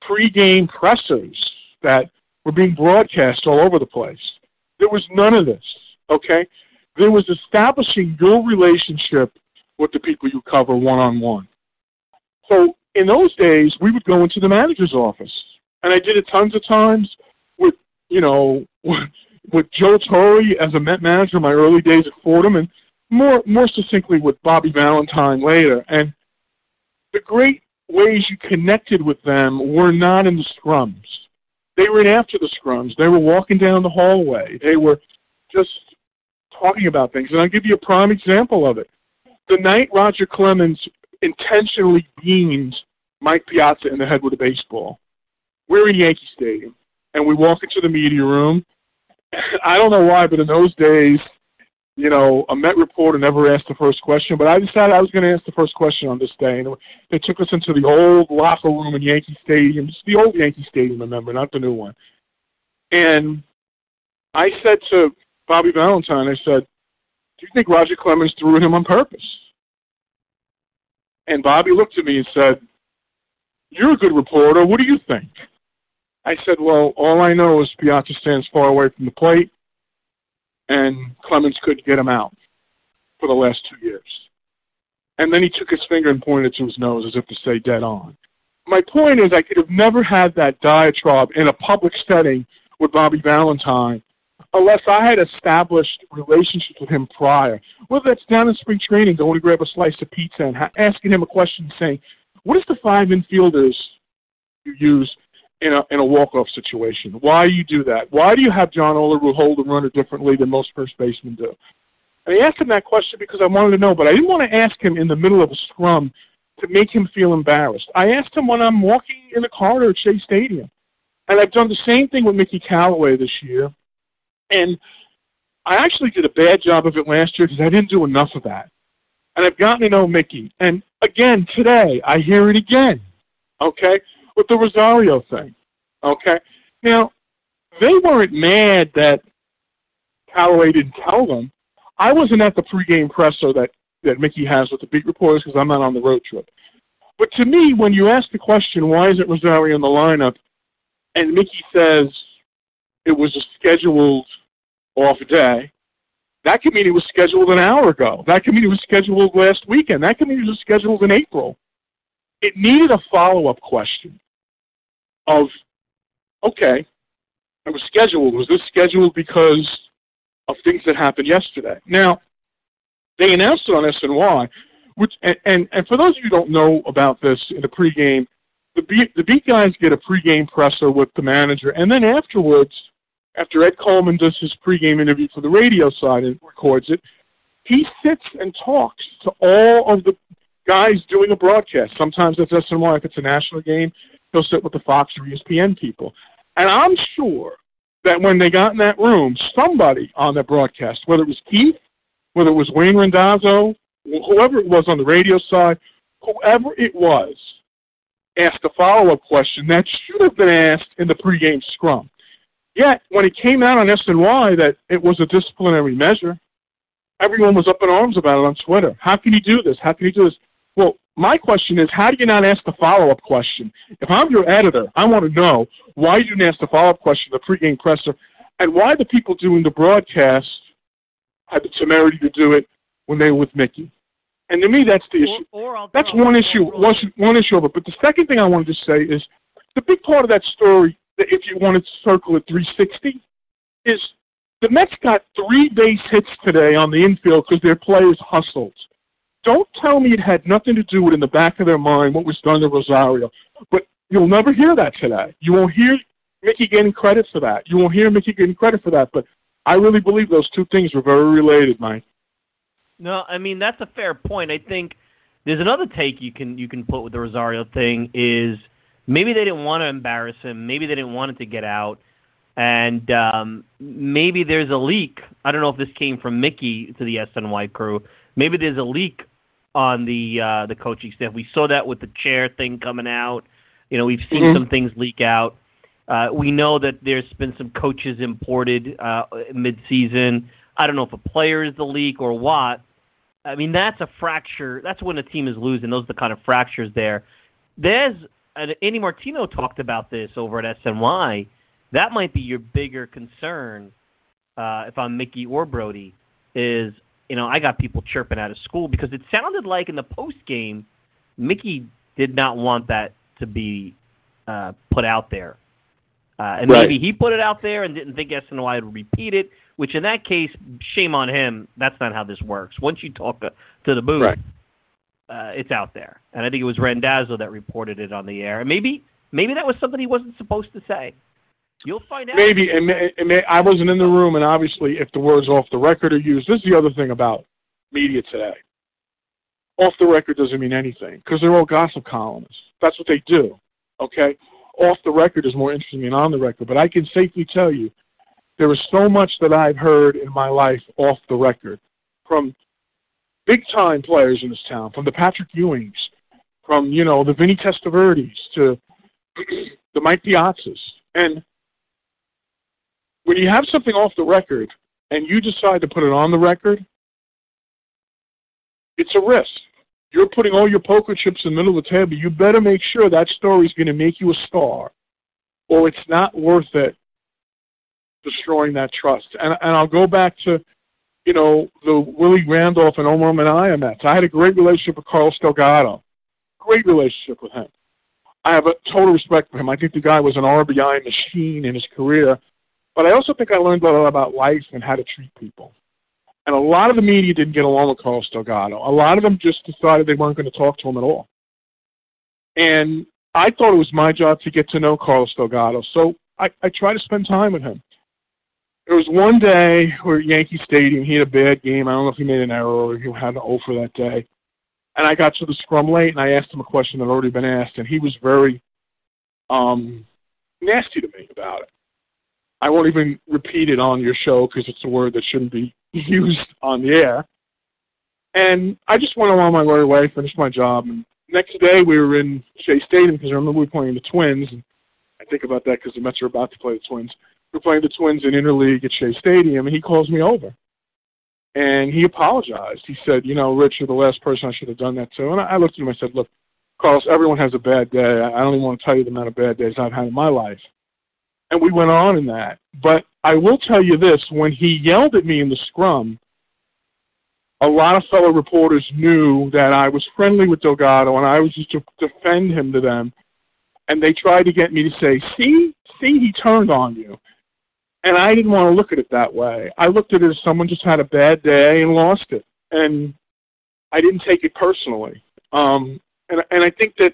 pre-game pressers that were being broadcast all over the place. There was none of this, okay? There was establishing your relationship with the people you cover one-on-one. So in those days, we would go into the manager's office, and I did it tons of times with, you know, with Joe Torre as a Met manager in my early days at Fordham, and more more succinctly with Bobby Valentine later. And the great ways you connected with them were not in the scrums. They were in after the scrums. They were walking down the hallway. They were just talking about things. And I'll give you a prime example of it. The night Roger Clemens intentionally beamed Mike Piazza in the head with a baseball, we're in Yankee Stadium, and we walk into the media room. I don't know why, but in those days, you know, a Met reporter never asked the first question, but I decided I was going to ask the first question on this day. And they took us into the old locker room in Yankee Stadium, the old Yankee Stadium, remember, not the new one. And I said to Bobby Valentine, I said, Do you think Roger Clemens threw at him on purpose? And Bobby looked at me and said, You're a good reporter. What do you think? I said, Well, all I know is Piazza stands far away from the plate and Clemens couldn't get him out for the last two years. And then he took his finger and pointed to his nose as if to say dead on. My point is I could have never had that diatribe in a public setting with Bobby Valentine unless I had established relationships with him prior. Whether that's down in spring training, going to grab a slice of pizza and ha- asking him a question saying, what is the five infielders you use in a in a walk off situation. Why do you do that? Why do you have John Olerud hold the runner differently than most first basemen do? And I asked him that question because I wanted to know, but I didn't want to ask him in the middle of a scrum to make him feel embarrassed. I asked him when I'm walking in the corridor at Shea Stadium. And I've done the same thing with Mickey Callaway this year. And I actually did a bad job of it last year because I didn't do enough of that. And I've gotten to know Mickey. And again, today, I hear it again. Okay? With the Rosario thing. Okay? Now, they weren't mad that Callaway didn't tell them. I wasn't at the pregame presser that, that Mickey has with the beat reporters because I'm not on the road trip. But to me, when you ask the question, why isn't Rosario in the lineup, and Mickey says it was a scheduled off day, that it was scheduled an hour ago. That it was scheduled last weekend. That it was scheduled in April. It needed a follow up question of, okay, it was scheduled. Was this scheduled because of things that happened yesterday? Now, they announced it on SNY, which and, and, and for those of you who don't know about this in the pregame, the beat the beat guys get a pregame presser with the manager, and then afterwards, after Ed Coleman does his pregame interview for the radio side and records it, he sits and talks to all of the guys doing a broadcast. Sometimes it's SNY if it's a national game, he'll sit with the Fox or ESPN people. And I'm sure that when they got in that room, somebody on that broadcast, whether it was Keith, whether it was Wayne Randazzo, whoever it was on the radio side, whoever it was, asked a follow-up question that should have been asked in the pregame scrum. Yet, when it came out on SNY that it was a disciplinary measure, everyone was up in arms about it on Twitter. How can you do this? How can you do this? My question is, how do you not ask the follow-up question? If I'm your editor, I want to know why you didn't ask the follow-up question, the pregame presser, and why the people doing the broadcast had the temerity to do it when they were with Mickey. And to me, that's the issue. Or, or that's one issue. One, one issue of it. But the second thing I wanted to say is the big part of that story, that if you wanted to circle it 360, is the Mets got three base hits today on the infield because their players hustled. Don't tell me it had nothing to do with in the back of their mind what was done to Rosario. But you'll never hear that today. You won't hear Mickey getting credit for that. You won't hear Mickey getting credit for that. But I really believe those two things were very related, Mike. No, I mean that's a fair point. I think there's another take you can you can put with the Rosario thing is maybe they didn't want to embarrass him, maybe they didn't want it to get out, and um, maybe there's a leak. I don't know if this came from Mickey to the SNY crew. Maybe there's a leak on the uh, the coaching staff. We saw that with the chair thing coming out. You know, we've seen Mhm. some things leak out. Uh, we know that there's been some coaches imported uh, mid-season. I don't know if a player is the leak or what. I mean, that's a fracture. That's when a team is losing. Those are the kind of fractures there. There's and Andy Martino talked about this over at SNY. That might be your bigger concern uh, if I'm Mickey or Brodie. Is you know I got people chirping out of school because it sounded like in the post game, Mickey did not want that to be uh, put out there. Uh, and Right. maybe he put it out there and didn't think SNY would repeat it, which in that case, shame on him. That's not how this works. Once you talk to, to the booth, Right. uh, it's out there. And I think it was Randazzo that reported it on the air. And maybe maybe that was something he wasn't supposed to say. You'll find out. Maybe, and, I wasn't in the room, and obviously, if the words off the record are used, this is the other thing about media today. Off the record doesn't mean anything because they're all gossip columnists. That's what they do. Okay, off the record is more interesting than on the record. But I can safely tell you, there is so much that I've heard in my life off the record from big time players in this town, from the Patrick Ewings, from you know the Vinny Testaverdes to the Mike Piazzas, and when you have something off the record and you decide to put it on the record, it's a risk. You're putting all your poker chips in the middle of the table. You better make sure that story is going to make you a star, or it's not worth it destroying that trust. And and I'll go back to, you know, the Willie Randolph and Omar Minaya Mets. I had a great relationship with Carlos Delgado. Great relationship with him. I have a total respect for him. I think the guy was an RBI machine in his career. But I also think I learned a lot about life and how to treat people. And a lot of the media didn't get along with Carlos Delgado. A lot of them just decided they weren't going to talk to him at all. And I thought it was my job to get to know Carlos Delgado. So I, I tried to spend time with him. There was one day where at Yankee Stadium, he had a bad game. I don't know if he made an error or he had an offer that day. And I got to the scrum late and I asked him a question that had already been asked, and he was very um, nasty to me about it. I won't even repeat it on your show because it's a word that shouldn't be used on the air. And I just went along my merry way, finished my job. And next day we were in Shea Stadium because I remember we were playing the Twins. And I think about that because the Mets are about to play the Twins. We're playing the Twins in interleague at Shea Stadium, and he calls me over. And he apologized. He said, "You know, Rich, you're the last person I should have done that to." And I looked at him. I said, "Look, Carlos, everyone has a bad day. I don't even want to tell you the amount of bad days I've had in my life." And we went on in that. But I will tell you this: when he yelled at me in the scrum, a lot of fellow reporters knew that I was friendly with Delgado and I was just to defend him to them. And they tried to get me to say, see, see, he turned on you. And I didn't want to look at it that way. I looked at it as someone just had a bad day and lost it. And I didn't take it personally. Um, and, and I think that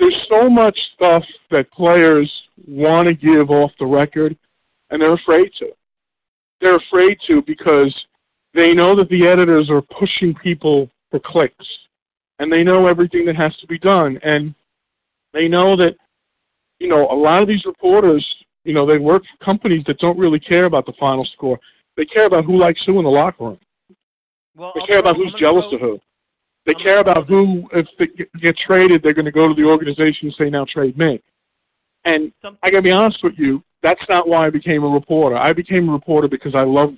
there's so much stuff that players want to give off the record and they're afraid to. They're afraid to because they know that the editors are pushing people for clicks and they know everything that has to be done and they know that you know a lot of these reporters you know they work for companies that don't really care about the final score. They care about who likes who in the locker room. Well, they care about who's jealous of who they care about who if they get traded they're going to go to the organization and say now trade me and i got to be honest with you that's not why i became a reporter i became a reporter because i love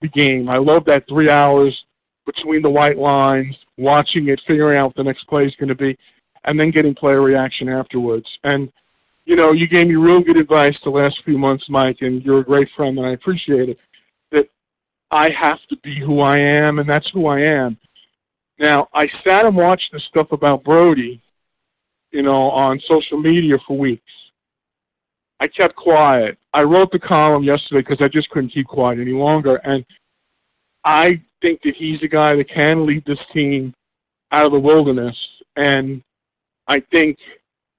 the game. I love that three hours between the white lines, watching it, figuring out what the next play is going to be, and then getting player reaction afterwards. And you know, you gave me real good advice the last few months, Mike, and you're a great friend, and I appreciate it. That I have to be who I am, and that's who I am. Now, I sat and watched the stuff about Brodie, you know, on social media for weeks. I kept quiet. I wrote the column yesterday because I just couldn't keep quiet any longer. And I think that he's a guy that can lead this team out of the wilderness. And I think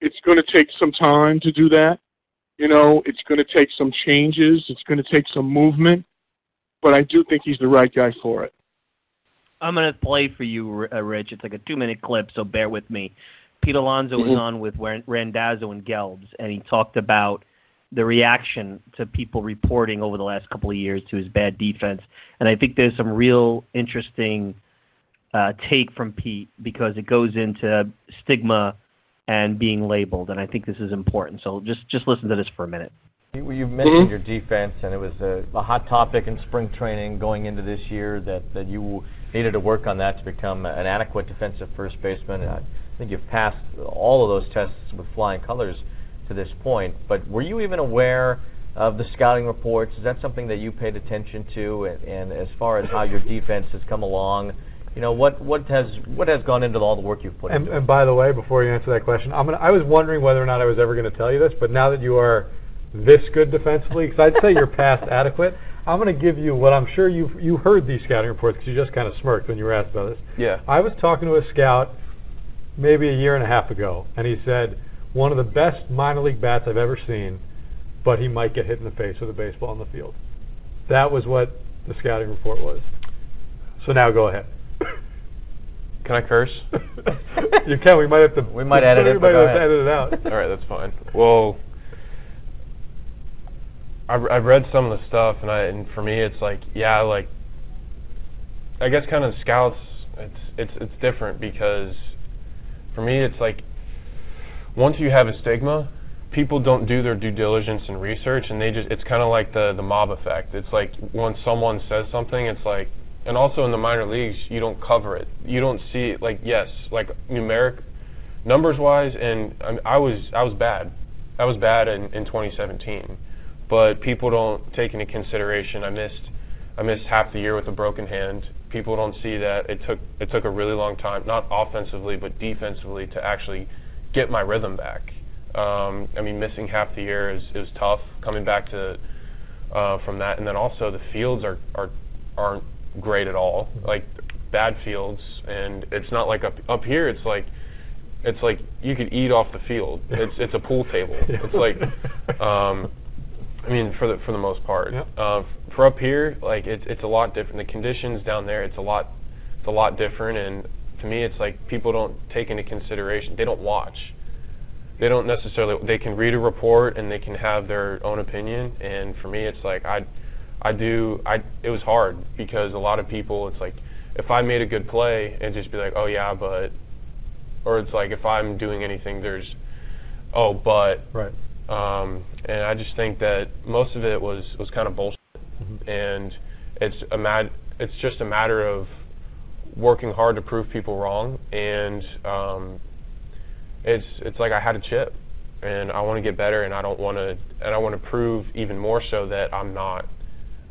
it's going to take some time to do that. You know, it's going to take some changes. It's going to take some movement. But I do think he's the right guy for it. I'm going to play for you, uh, Rich. It's like a two minute clip, so bear with me. Pete Alonso mm-hmm. was on with Randazzo and Gelbs, and he talked about the reaction to people reporting over the last couple of years to his bad defense. And I think there's some real interesting uh, take from Pete because it goes into stigma and being labeled. And I think this is important. So just just listen to this for a minute. You, you mentioned mm-hmm. your defense, and it was a, a hot topic in spring training going into this year that, that you needed to work on that to become an adequate defensive first baseman. And I think you've passed all of those tests with flying colors to this point. But were you even aware of the scouting reports? Is that something that you paid attention to? And, and as far as how your defense has come along, you know what what has what has gone into all the work you've put and, into and by the way, before you answer that question, I'm gonna, I was wondering whether or not I was ever going to tell you this, but now that you are this good defensively, because I'd say you're past adequate. I'm going to give you what I'm sure you've you heard these scouting reports because you just kind of smirked when you were asked about this. Yeah. I was talking to a scout maybe a year and a half ago, and he said one of the best minor league bats I've ever seen, but he might get hit in the face with a baseball on the field. That was what the scouting report was. So now go ahead. Can I curse? you can. We might have to. We might edit it. We might have to edit it out. All right, that's fine. Well, I've, I've read some of the stuff, and I and for me, it's like, yeah, like, I guess kind of scouts. It's it's it's different because for me, it's like once you have a stigma, people don't do their due diligence and research, and they just it's kind of like the the mob effect. It's like when someone says something, it's like, and also in the minor leagues, you don't cover it. You don't see it. Like yes, like numeric, numbers wise, and I, I was I was bad. I was bad in, in 2017, but people don't take into consideration. I missed I missed half the year with a broken hand. People don't see that it took it took a really long time, not offensively but defensively, to actually get my rhythm back. Um, I mean, missing half the year is, is tough. Coming back to uh, from that, and then also the fields are, are aren't great at all. Like bad fields, and it's not like up up here. It's like it's like you could eat off the field. It's it's a pool table. It's like, um, I mean, for the for the most part. Uh, for up here, like it's it's a lot different. The conditions down there, it's a lot it's a lot different, and to me, it's like people don't take into consideration. They don't watch. They don't necessarily. They can read a report and they can have their own opinion. And for me, it's like I, I do. I. It was hard because a lot of people. It's like if I made a good play, and just be like, oh yeah, but, or it's like if I'm doing anything, there's, oh but. Right. Um, and I just think that most of it was was kind of bullshit. Mm-hmm. And it's a mad. It's just a matter of working hard to prove people wrong, and um, it's it's like I had a chip, and I want to get better, and I don't want to, and I want to prove even more so that I'm not,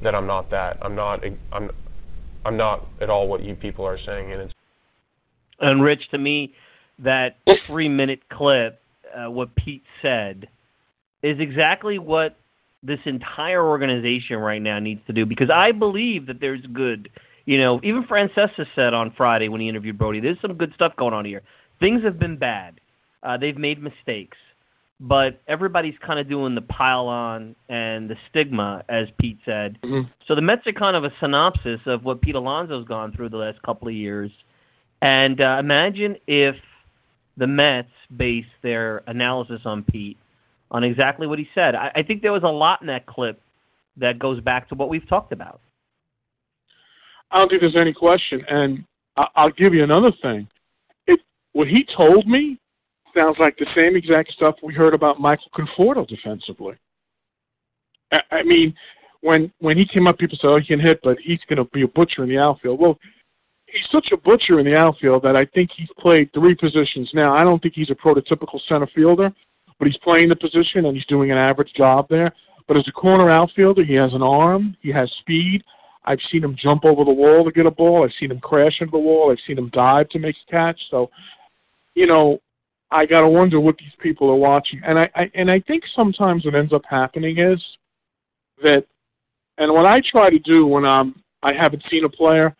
that I'm not that. I'm not. I'm. I'm not at all what you people are saying, and it's And Rich, to me, that three-minute clip, uh, what Pete said, is exactly what this entire organization right now needs to do. Because I believe that there's good. You know, even Francesa said on Friday when he interviewed Brodie, there's some good stuff going on here. Things have been bad. Uh, they've made mistakes, but everybody's kind of doing the pile on and the stigma, as Pete said. So the Mets are kind of a synopsis of what Pete Alonso's gone through the last couple of years. And uh, imagine if the Mets base their analysis on Pete on exactly what he said. I, I think there was a lot in that clip that goes back to what we've talked about. I don't think there's any question. And I- I'll give you another thing. It what he told me sounds like the same exact stuff we heard about Michael Conforto defensively. I, I mean, when when he came up, people said, "Oh, he can hit, but he's going to be a butcher in the outfield." Well, he's such a butcher in the outfield that I think he's played three positions now. I don't think he's a prototypical center fielder, but he's playing the position and he's doing an average job there. But as a corner outfielder, he has an arm, he has speed. I've seen him jump over the wall to get a ball. I've seen him crash into the wall. I've seen him dive to make a catch. So, you know, I got to wonder what these people are watching. And I, I and I think sometimes what ends up happening is that, and what I try to do when I'm I haven't seen a player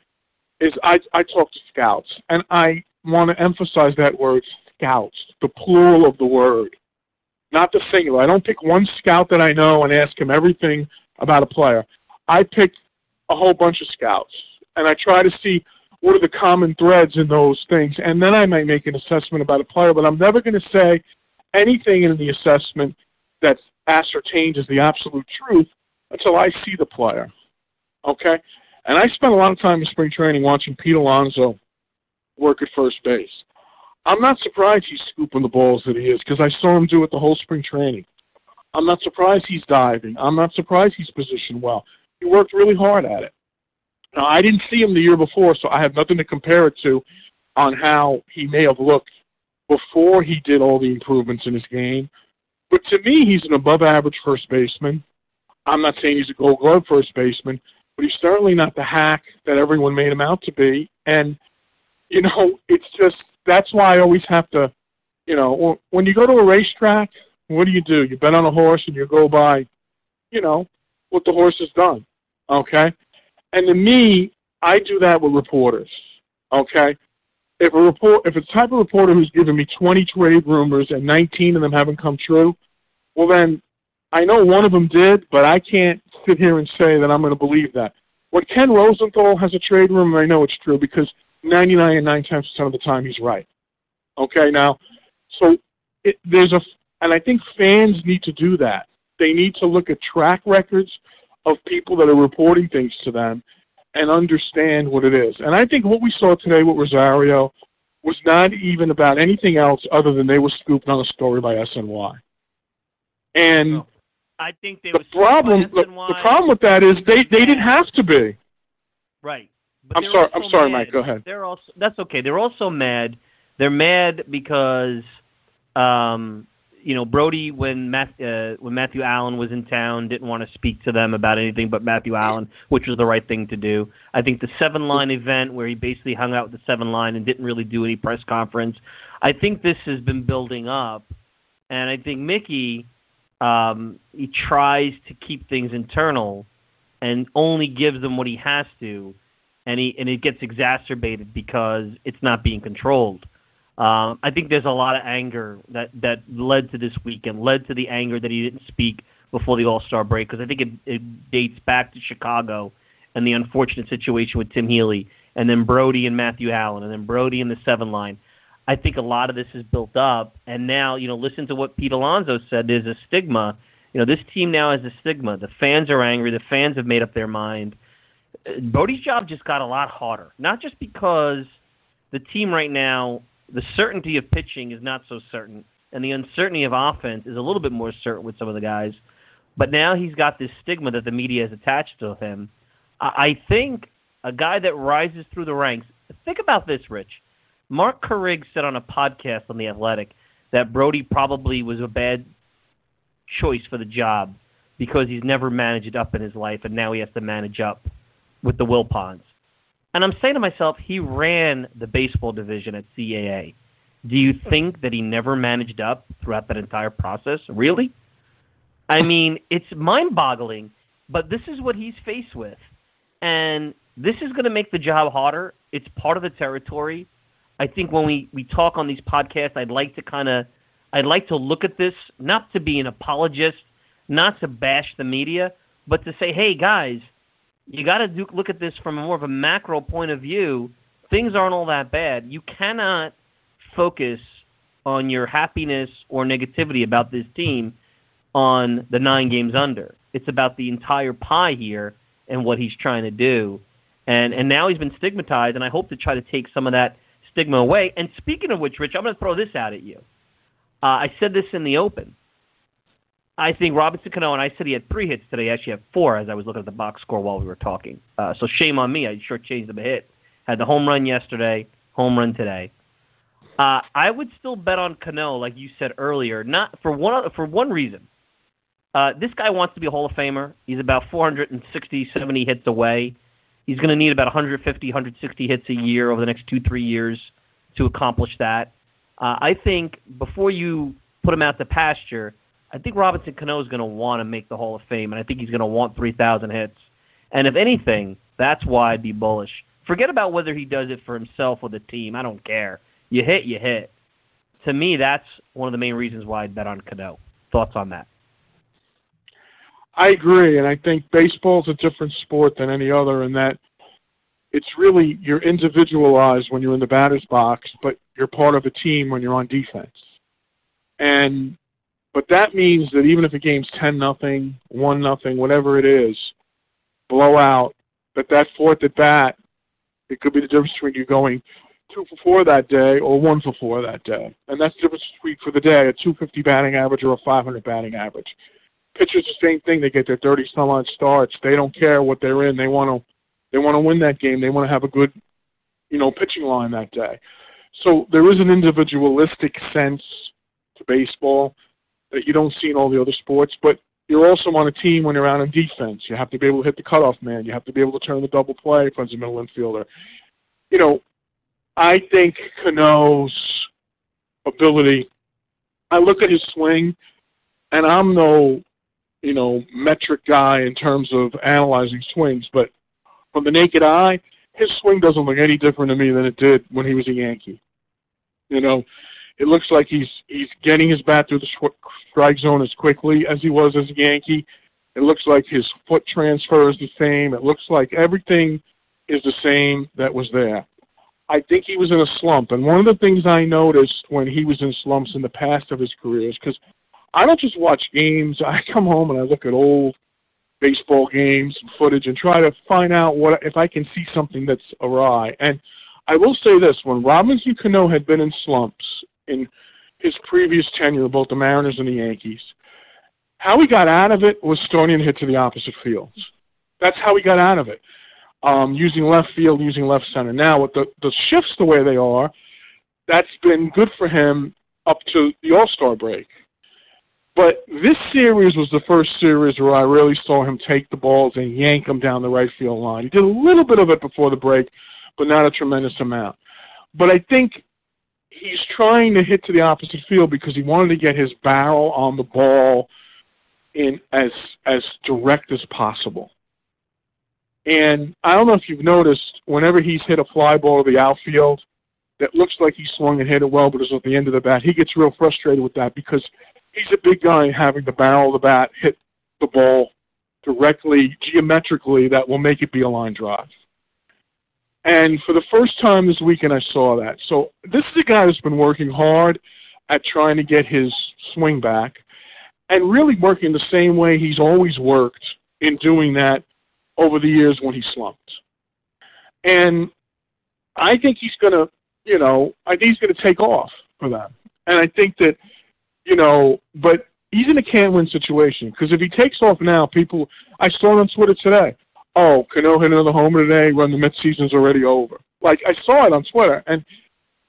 is I I talk to scouts and I want to emphasize that word scouts, the plural of the word, not the singular. I don't pick one scout that I know and ask him everything about a player. I pick a whole bunch of scouts and I try to see what are the common threads in those things, and then I might make an assessment about a player. But I'm never going to say anything in the assessment that's ascertained as the absolute truth until I see the player. Okay? And I spent a lot of time in spring training watching Pete Alonso work at first base. I'm not surprised he's scooping the balls that he is because I saw him do it the whole spring training. I'm not surprised he's diving. I'm not surprised he's positioned well. He worked really hard at it. Now, I didn't see him the year before, so I have nothing to compare it to on how he may have looked before he did all the improvements in his game. But to me, he's an above average first baseman. I'm not saying he's a gold glove first baseman, but he's certainly not the hack that everyone made him out to be. And, you know, it's just that's why I always have to, you know, when you go to a racetrack, what do you do? You bet on a horse and you go by, you know, what the horse has done. Okay? And to me, I do that with reporters. Okay? If a report if it's type of reporter who's given me twenty trade rumors and nineteen of them haven't come true, well then I know one of them did, but I can't sit here and say that I'm going to believe that. When Ken Rosenthal has a trade rumor, I know it's true because 99 and 9 times percent of the time he's right. Okay, now, so it, there's a, and I think fans need to do that. They need to look at track records of people that are reporting things to them and understand what it is. And I think what we saw today with Rosario was not even about anything else other than they were scooped on a story by SNY. And I think they the problem, the, the problem with that is they they didn't have to be. Right. But I'm sorry. I'm sorry, mad. Mike. Go ahead. They're also that's okay. They're also mad. They're mad because, um, you know, Brodie when uh, when Matthew Allen was in town didn't want to speak to them about anything but Matthew Allen, which was the right thing to do. I think the seven line event where he basically hung out with the seven line and didn't really do any press conference. I think this has been building up, and I think Mickey um, he tries to keep things internal and only gives them what he has to, and he and it gets exacerbated because it's not being controlled. Um, I think there's a lot of anger that that led to this weekend, led to the anger that he didn't speak before the All Star break because I think it, it dates back to Chicago and the unfortunate situation with Tim Healey, and then Brodie and Matthew Allen, and then Brodie in the seven line. I think a lot of this is built up, and now you know, listen to what Pete Alonso said. There's a stigma. You know, this team now has a stigma. The fans are angry. The fans have made up their mind. Brodie's job just got a lot harder. Not just because the team right now, the certainty of pitching is not so certain, and the uncertainty of offense is a little bit more certain with some of the guys. But now he's got this stigma that the media has attached to him. I think a guy that rises through the ranks. Think about this, Rich. Marc Carig said on a podcast on The Athletic that Brodie probably was a bad choice for the job because he's never managed it up in his life, and now he has to manage up with the Wilpons. And I'm saying to myself, he ran the baseball division at CAA. Do you think that he never managed up throughout that entire process? Really? I mean, it's mind boggling, but this is what he's faced with. And this is going to make the job harder. It's part of the territory. I think when we, we talk on these podcasts, I'd like to kind of I'd like to look at this not to be an apologist, not to bash the media, but to say, hey guys, you got to look at this from more of a macro point of view. Things aren't all that bad. You cannot focus on your happiness or negativity about this team on the nine games under. It's about the entire pie here and what he's trying to do. And and now he's been stigmatized, and I hope to try to take some of that stigma away. And speaking of which, Rich, I'm going to throw this out at you. Uh, I said this in the open. I think Robinson Cano, and I said he had three hits today. He Actually, had four as I was looking at the box score while we were talking. Uh, so shame on me. I sure changed him a hit. Had the home run yesterday, home run today. Uh, I would still bet on Cano, like you said earlier, not for one for one reason. Uh, this guy wants to be a Hall of Famer. He's about 460, 70 hits away. He's going to need about 150, 160 hits a year over the next two, three years to accomplish that. Uh, I think before you put him out to pasture, I think Robinson Cano is going to want to make the Hall of Fame, and I think he's going to want 3,000 hits. And if anything, that's why I'd be bullish. Forget about whether he does it for himself or the team. I don't care. You hit, you hit. To me, that's one of the main reasons why I'd bet on Cano. Thoughts on that? I agree, and I think baseball's a different sport than any other in that it's really you're individualized when you're in the batter's box, but you're part of a team when you're on defense. And but that means that even if a game's ten nothing, one nothing, whatever it is, blowout, that that fourth at bat, it could be the difference between you going two for four that day or one for four that day, and that's the difference between for the day a 250 batting average or a 500 batting average. Pitchers the same thing; they get their 30 some odd starts. They don't care what they're in. They want to they want to win that game. They want to have a good, you know, pitching line that day. So there is an individualistic sense to baseball that you don't see in all the other sports, but you're also on a team when you're out on defense. You have to be able to hit the cutoff man. You have to be able to turn the double play if it's a middle infielder. You know, I think Cano's ability. I look at his swing, and I'm no, you know, metric guy in terms of analyzing swings, but from the naked eye, his swing doesn't look any different to me than it did when he was a Yankee. You know, it looks like he's he's getting his bat through the strike zone as quickly as he was as a Yankee. It looks like his foot transfer is the same. It looks like everything is the same that was there. I think he was in a slump, and one of the things I noticed when he was in slumps in the past of his career is because I don't just watch games. I come home and I look at old baseball games and footage and try to find out what if I can see something that's awry. And I will say this: when Robinson Cano had been in slumps in his previous tenure, both the Mariners and the Yankees, how he got out of it was to hit to the opposite fields. That's how he got out of it. Um, using left field, using left center. Now, with the the shifts the way they are, that's been good for him up to the All Star break. But this series was the first series where I really saw him take the balls and yank them down the right field line. He did a little bit of it before the break, but not a tremendous amount. But I think he's trying to hit to the opposite field because he wanted to get his barrel on the ball in as as direct as possible. And I don't know if you've noticed, whenever he's hit a fly ball to the outfield that looks like he swung and hit it well, but it's at the end of the bat, he gets real frustrated with that because he's a big guy having the barrel of the bat hit the ball directly, geometrically, that will make it be a line drive. And for the first time this weekend, I saw that. So this is a guy who's been working hard at trying to get his swing back and really working the same way he's always worked in doing that over the years when he slumped. And I think he's going to, you know, I think he's going to take off for them. And I think that you know, but he's in a can't-win situation because if he takes off now, people. I saw it on Twitter today. Oh, Cano hit another homer today. When the Mets season's already over. Like I saw it on Twitter, and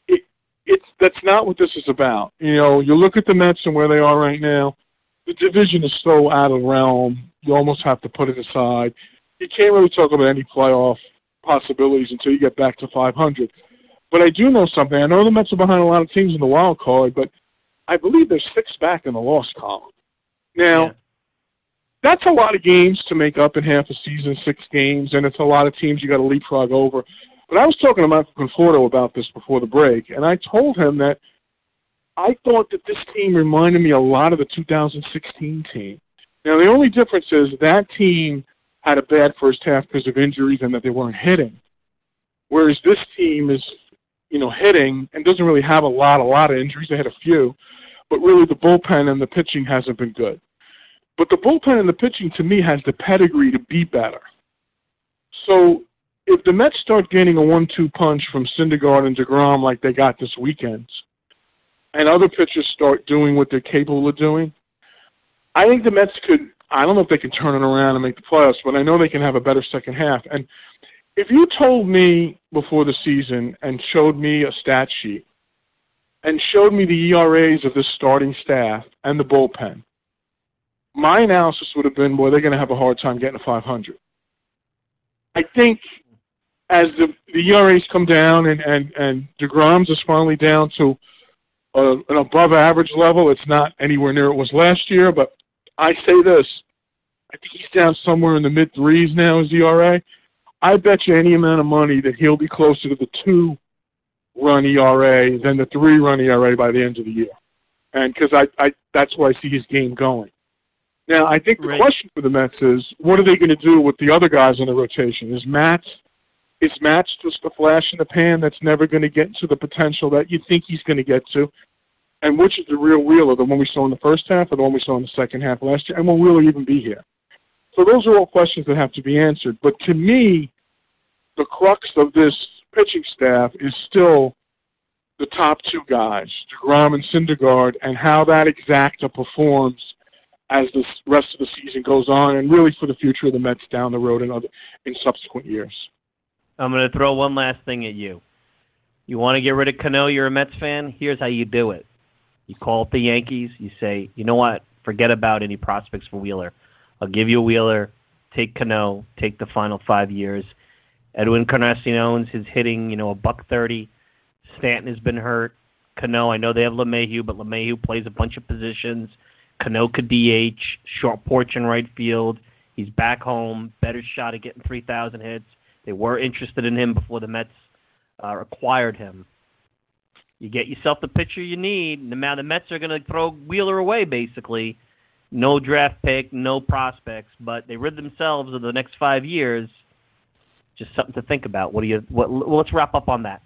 it it's that's not what this is about. You know, you look at the Mets and where they are right now. The division is so out of realm. You almost have to put it aside. You can't really talk about any playoff possibilities until you get back to 500. But I do know something. I know the Mets are behind a lot of teams in the wild card, but I believe they're six back in the loss column. Now, yeah. That's a lot of games to make up in half a season, six games, and it's a lot of teams you got to leapfrog over. But I was talking to Michael Conforto about this before the break, and I told him that I thought that this team reminded me a lot of the 2016 team. Now, the only difference is that team had a bad first half because of injuries and that they weren't hitting. Whereas this team is, you know, hitting and doesn't really have a lot, a lot of injuries. They had a few, but really the bullpen and the pitching hasn't been good. But the bullpen and the pitching to me has the pedigree to be better. So if the Mets start getting a one-two punch from Syndergaard and Degrom like they got this weekend, and other pitchers start doing what they're capable of doing, I think the Mets could. I don't know if they can turn it around and make the playoffs, but I know they can have a better second half. And if you told me before the season and showed me a stat sheet and showed me the ERAs of the starting staff and the bullpen, my analysis would have been, boy, they're going to have a hard time getting to 500. I think as the the ERAs come down and and and Degrom's is finally down to uh, an above average level, it's not anywhere near it was last year, but I say this. I think he's down somewhere in the mid threes now as ERA. I bet you any amount of money that he'll be closer to the two run ERA than the three run ERA by the end of the year. And because I, I, that's where I see his game going. Now, I think the right. question for the Mets is, what are they going to do with the other guys in the rotation? Is Matz, is Matz just a flash in the pan that's never going to get to the potential that you think he's going to get to? and which is the real Wheeler, the one we saw in the first half or the one we saw in the second half last year, and will Wheeler even be here? So those are all questions that have to be answered. But to me, the crux of this pitching staff is still the top two guys, DeGrom and Syndergaard, and how that exacta performs as the rest of the season goes on, and really for the future of the Mets down the road in other in subsequent years. I'm going to throw one last thing at you. You want to get rid of Cano? You're a Mets fan. Here's how you do it. You call up the Yankees. You say, you know what? Forget about any prospects for Wheeler. I'll give you a Wheeler. Take Cano. Take the final five years. Edwin Encarnacion's is hitting, you know, a buck thirty. Stanton has been hurt. Cano, I know they have LeMahieu, but LeMahieu plays a bunch of positions. Cano could DH, short porch in right field. He's back home, better shot at getting 3,000 hits. They were interested in him before the Mets uh, acquired him. You get yourself the pitcher you need. Now the Mets are going to throw Wheeler away, basically. No draft pick, no prospects, but they rid themselves of the next five years. Just something to think about. What do you? What? Well, let's wrap up on that.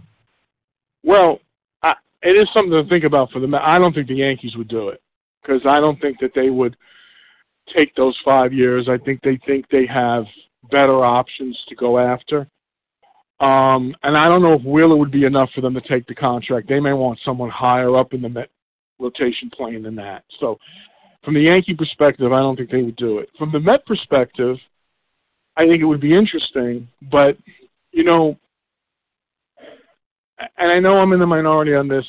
Well, I, it is something to think about for the. I don't think the Yankees would do it because I don't think that they would take those five years. I think they think they have better options to go after. Um, and I don't know if Wheeler would be enough for them to take the contract. They may want someone higher up in the rotation plane than that. So, from the Yankee perspective, I don't think they would do it. From the Met perspective, I think it would be interesting, but you know, and I know I'm in the minority on this.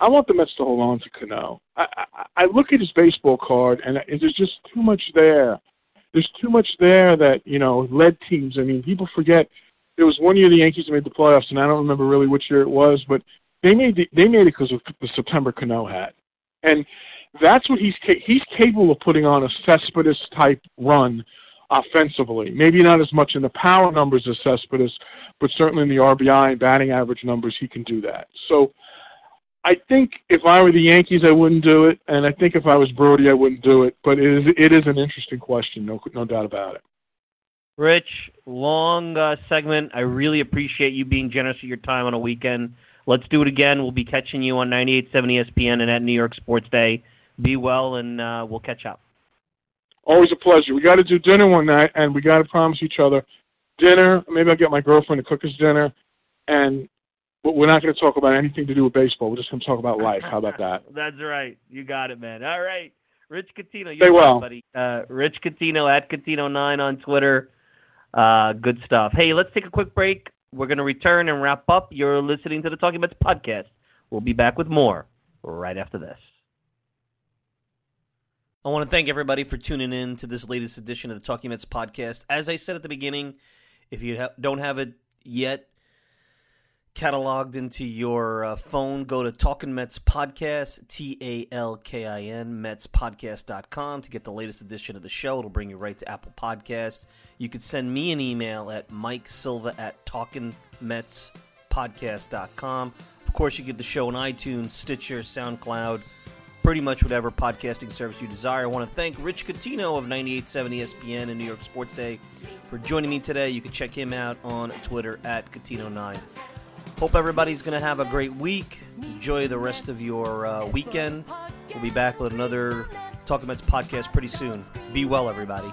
I want the Mets to hold on to Cano. I, I, I look at his baseball card, and there's just too much there. There's too much there that you know led teams. I mean, people forget there was one year the Yankees made the playoffs, and I don't remember really which year it was, but they made the, they made it because of the September Cano had, and that's what he's he's capable of putting on a Cespedes type run offensively. Maybe not as much in the power numbers as Cespedes, but certainly in the RBI and batting average numbers, he can do that. So. I think if I were the Yankees, I wouldn't do it, and I think if I was Brodie, I wouldn't do it. But it is it is an interesting question, no no doubt about it. Rich, long uh, segment. I really appreciate you being generous with your time on a weekend. Let's do it again. We'll be catching you on 98.7 ESPN and at New York Sports Day. Be well, and uh, we'll catch up. Always a pleasure. We got to do dinner one night, and we got to promise each other dinner. Maybe I'll get my girlfriend to cook us dinner, and but we're not going to talk about anything to do with baseball. We're just going to talk about life. How about that? That's right. You got it, man. All right. Rich Coutinho. Stay well. buddy. Uh, Rich Coutinho at Catino9 on Twitter. Uh, good stuff. Hey, let's take a quick break. We're going to return and wrap up. You're listening to the Talking Mets podcast. We'll be back with more right after this. I want to thank everybody for tuning in to this latest edition of the Talking Mets podcast. As I said at the beginning, if you ha- don't have it yet cataloged into your uh, phone, go to Talkin' Mets Podcast, T A L K I N, MetsPodcast.com to get the latest edition of the show. It'll bring you right to Apple Podcast. You could send me an email at Mike Silva at TalkinMetsPodcast.com. Of course, you get the show on iTunes, Stitcher, SoundCloud, pretty much whatever podcasting service you desire. I want to thank Rich Coutinho of 9870 ESPN and New York Sports Day for joining me today. You can check him out on Twitter at Catino9. Hope everybody's going to have a great week. Enjoy the rest of your uh, weekend. We'll be back with another Talking Mets podcast pretty soon. Be well, everybody.